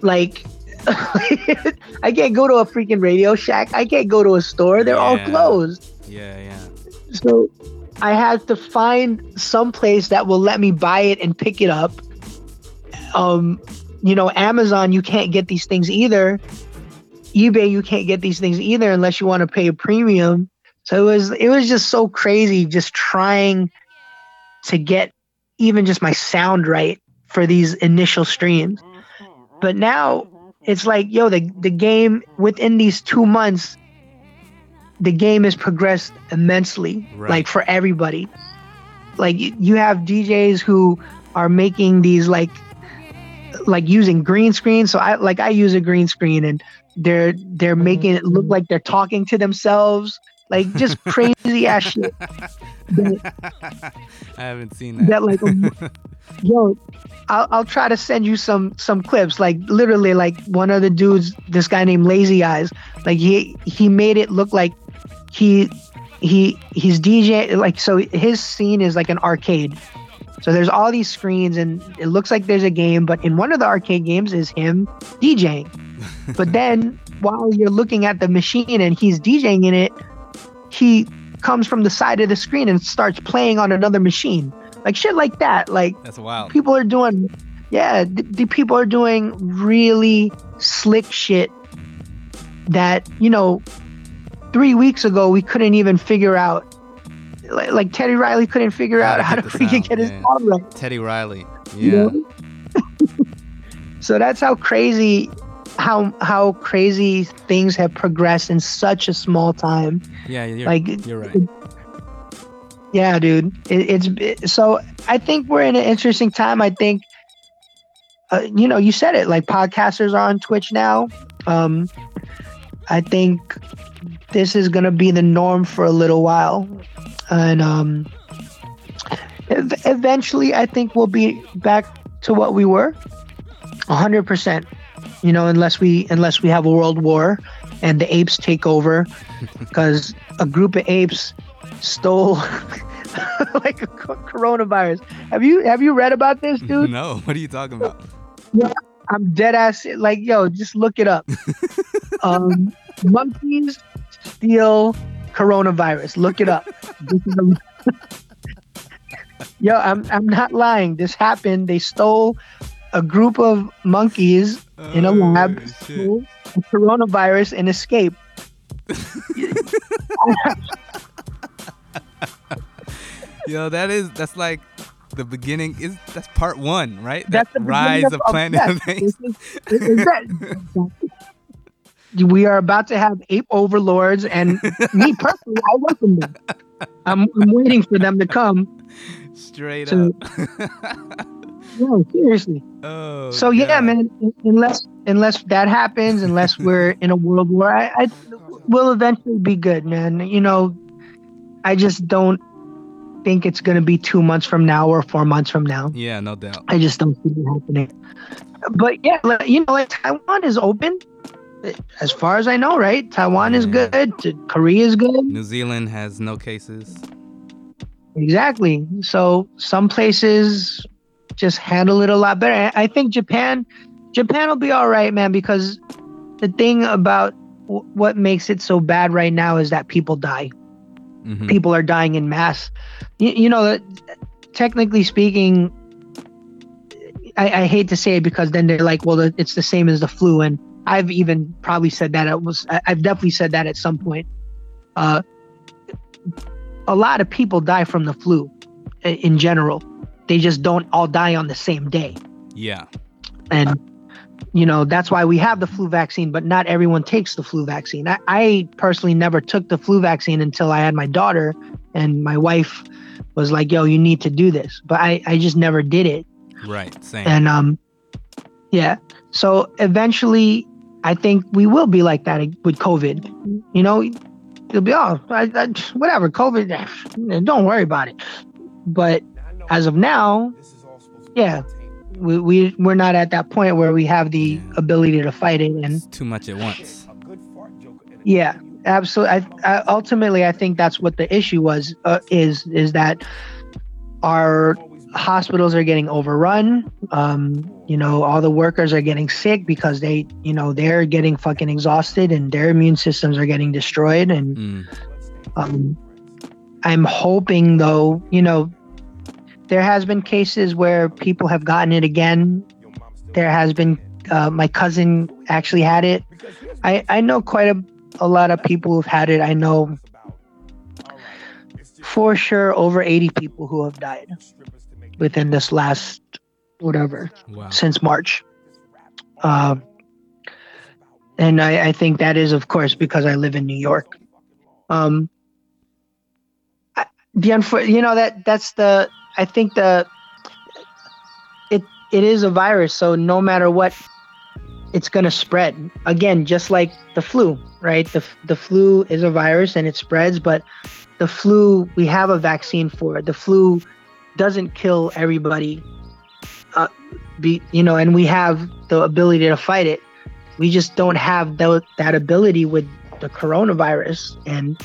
Like, *laughs* I can't go to a freaking Radio Shack. I can't go to a store. They're all closed. Yeah, yeah. So I had to find some place that will let me buy it and pick it up. Um, you know, Amazon, you can't get these things either. eBay, you can't get these things either unless you want to pay a premium. So it was it was just so crazy just trying to get even just my sound right for these initial streams. But now it's like, yo, the the game within these two months, the game has progressed immensely, Right. like for everybody. Like you have DJs who are making these like like using green screen. So I like I use a green screen and they're they're oh, making it look like they're talking to themselves. Like just *laughs* crazy ass shit. That, *laughs* I haven't seen that. that like *laughs* yo I'll, I'll try to send you some some clips like literally like one of the dudes this guy named lazy eyes like he he made it look like he he he's dj like so his scene is like an arcade so there's all these screens and it looks like there's a game but in one of the arcade games is him djing *laughs* but then while you're looking at the machine and he's djing in it he comes from the side of the screen and starts playing on another machine like shit like that like That's wild. people are doing yeah the, the people are doing really slick shit that you know three weeks ago we couldn't even figure out like, like teddy riley couldn't figure out how to freaking get his sound right Teddy Riley. you Yeah. know? *laughs* so that's how crazy how how crazy things have progressed in such a small time Yeah, you're, like you're right. yeah dude it, it's it- so i think we're in an interesting time i think uh, you know you said it like podcasters are on twitch now um i think this is going to be the norm for a little while and um ev- eventually i think we'll be back to what we were 100% you know unless we unless we have a world war and the apes take over *laughs* because a group of apes stole *laughs* like a coronavirus. Have you have you read about this, dude? No, what are you talking about? I'm dead ass. Like, yo, just look it up. *laughs* um, monkeys steal coronavirus. Look it up. This is a- yo, I'm I'm not lying. This happened. They stole a group of monkeys in a Oh, lab, a coronavirus, and escaped. Yo, that is that's like the beginning. Is that's part one, right? That's that the rise of of- Planet yes, *laughs* We are about to have ape overlords, and *laughs* me personally, I welcome them. I'm, I'm waiting for them to come. Straight So- up. *laughs* No, seriously. oh. So yeah, man. Unless unless that happens, unless we're in a world war, I, I will eventually be good, man. You know, I just don't think it's gonna be two months from now or four months from now. Yeah, no doubt. I just don't see it happening. But yeah, like, you know, like Taiwan is open, as far as I know, right? Taiwan is good. Korea is good. New Zealand has no cases. Exactly. So some places just handle it a lot better. I think Japan, Japan will be all right, man. Because the thing about w- what makes it so bad right now is that people die. Mhm. People are dying in mass. You, you know, that technically speaking, I, I hate to say it because then they're like, well, it's the same as the flu, and I've even probably said that. It was. I've definitely said that at some point. Uh, a lot of people die from the flu in general. They just don't all die on the same day. Yeah. And, you know, that's why we have the flu vaccine, but not everyone takes the flu vaccine. I, I personally never took the flu vaccine until I had my daughter, and my wife was like, yo, you need to do this. But I, I just never did it. Right. Same. And, um, yeah. So eventually, I think we will be like that with COVID. You know, it'll be, oh, I, I, whatever, COVID, don't worry about it. But as of now, yeah, we, we we're not at that point where we have the ability to fight it and It's too much at once. yeah absolutely I, I ultimately i think that's what the issue was uh, is is that our hospitals are getting overrun um you know all the workers are getting sick because they you know they're getting fucking exhausted and their immune systems are getting destroyed and Mm. um, I'm hoping, though, you know, there has been cases where people have gotten it again. There has been, uh, my cousin actually had it. I, I know quite a, a lot of people who've had it. I know for sure over 80 people who have died within this last, whatever, Wow. since March. Uh, and I, I think that is, of course, because I live in New York. Um, I, the unfor- you know that that's the I think the it it is a virus, so no matter what, it's gonna spread again, just like the flu, right? The the flu is a virus and it spreads, but the flu we have a vaccine for. The flu doesn't kill everybody, uh, be you know, and we have the ability to fight it. We just don't have tho- that ability with the coronavirus, and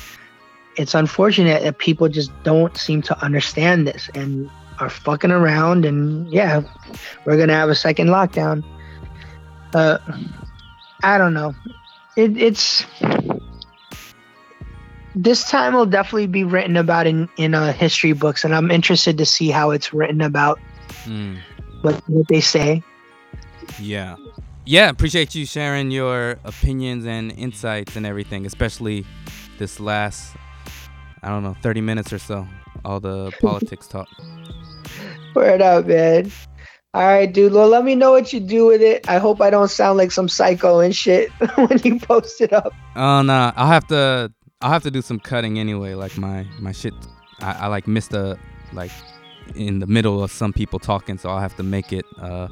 it's unfortunate that people just don't seem to understand this and are fucking around. And yeah, we're gonna have a second lockdown. Uh, I don't know. It, it's this time will definitely be written about in in uh, history books, and I'm interested to see how it's written about. Mm. What what they say. Yeah. Yeah, appreciate you sharing your opinions and insights and everything, especially this last I don't know, 30 minutes or so. All the *laughs* politics talk. Word up, man. All right, dude. Well, let me know what you do with it. I hope I don't sound like some psycho and shit *laughs* when you post it up. Oh no, I'll have to I'll have to do some cutting anyway. Like my my shit I, I like missed a like in the middle of some people talking, so I'll have to make it uh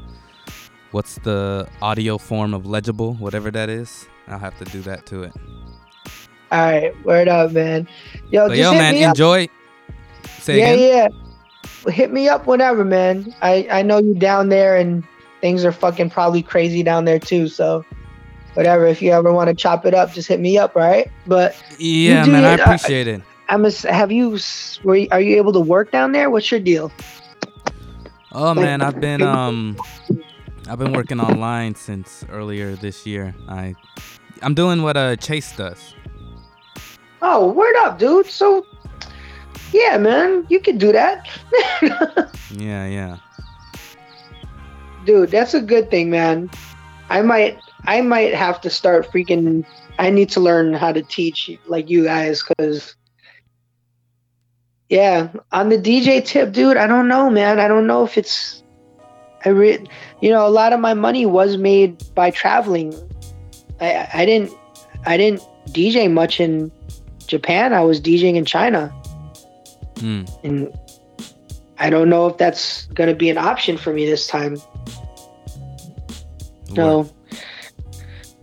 what's the audio form of legible, whatever that is. I'll have to do that to it. All right, word up, man. Yo, yo hit man, me up. enjoy. Say yeah, again. yeah. Hit me up whenever, man. I I know you down there, and things are fucking probably crazy down there too. So, whatever. If you ever want to chop it up, just hit me up, right? But Yeah, man, I it. I- appreciate it. I'm a, have you were you, are you able to work down there? What's your deal? Oh man, I've been um I've been working online since earlier this year. I I'm doing what uh Chase does. Oh, word up, dude. So, yeah, man, you can do that. *laughs* Yeah, yeah. dude, that's a good thing, man. I might I might have to start freaking I need to learn how to teach like you guys cuz yeah, on the DJ tip, dude, I don't know, man. I don't know if it's I re- you know, a lot of my money was made by traveling. I I didn't I didn't DJ much in Japan. I was DJing in China Mm. and I don't know if that's going to be an option for me this time. No.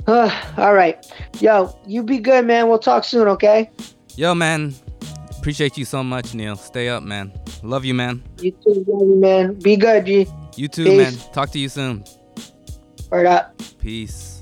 Uh, *sighs* all right. Yo, you be good, man. We'll talk soon, okay? Yo, man. Appreciate you so much, Neil. Stay up, man. Love you, man. You too, love you, man. Be good, G. You too, Peace. man. Talk to you soon. Word up. Peace.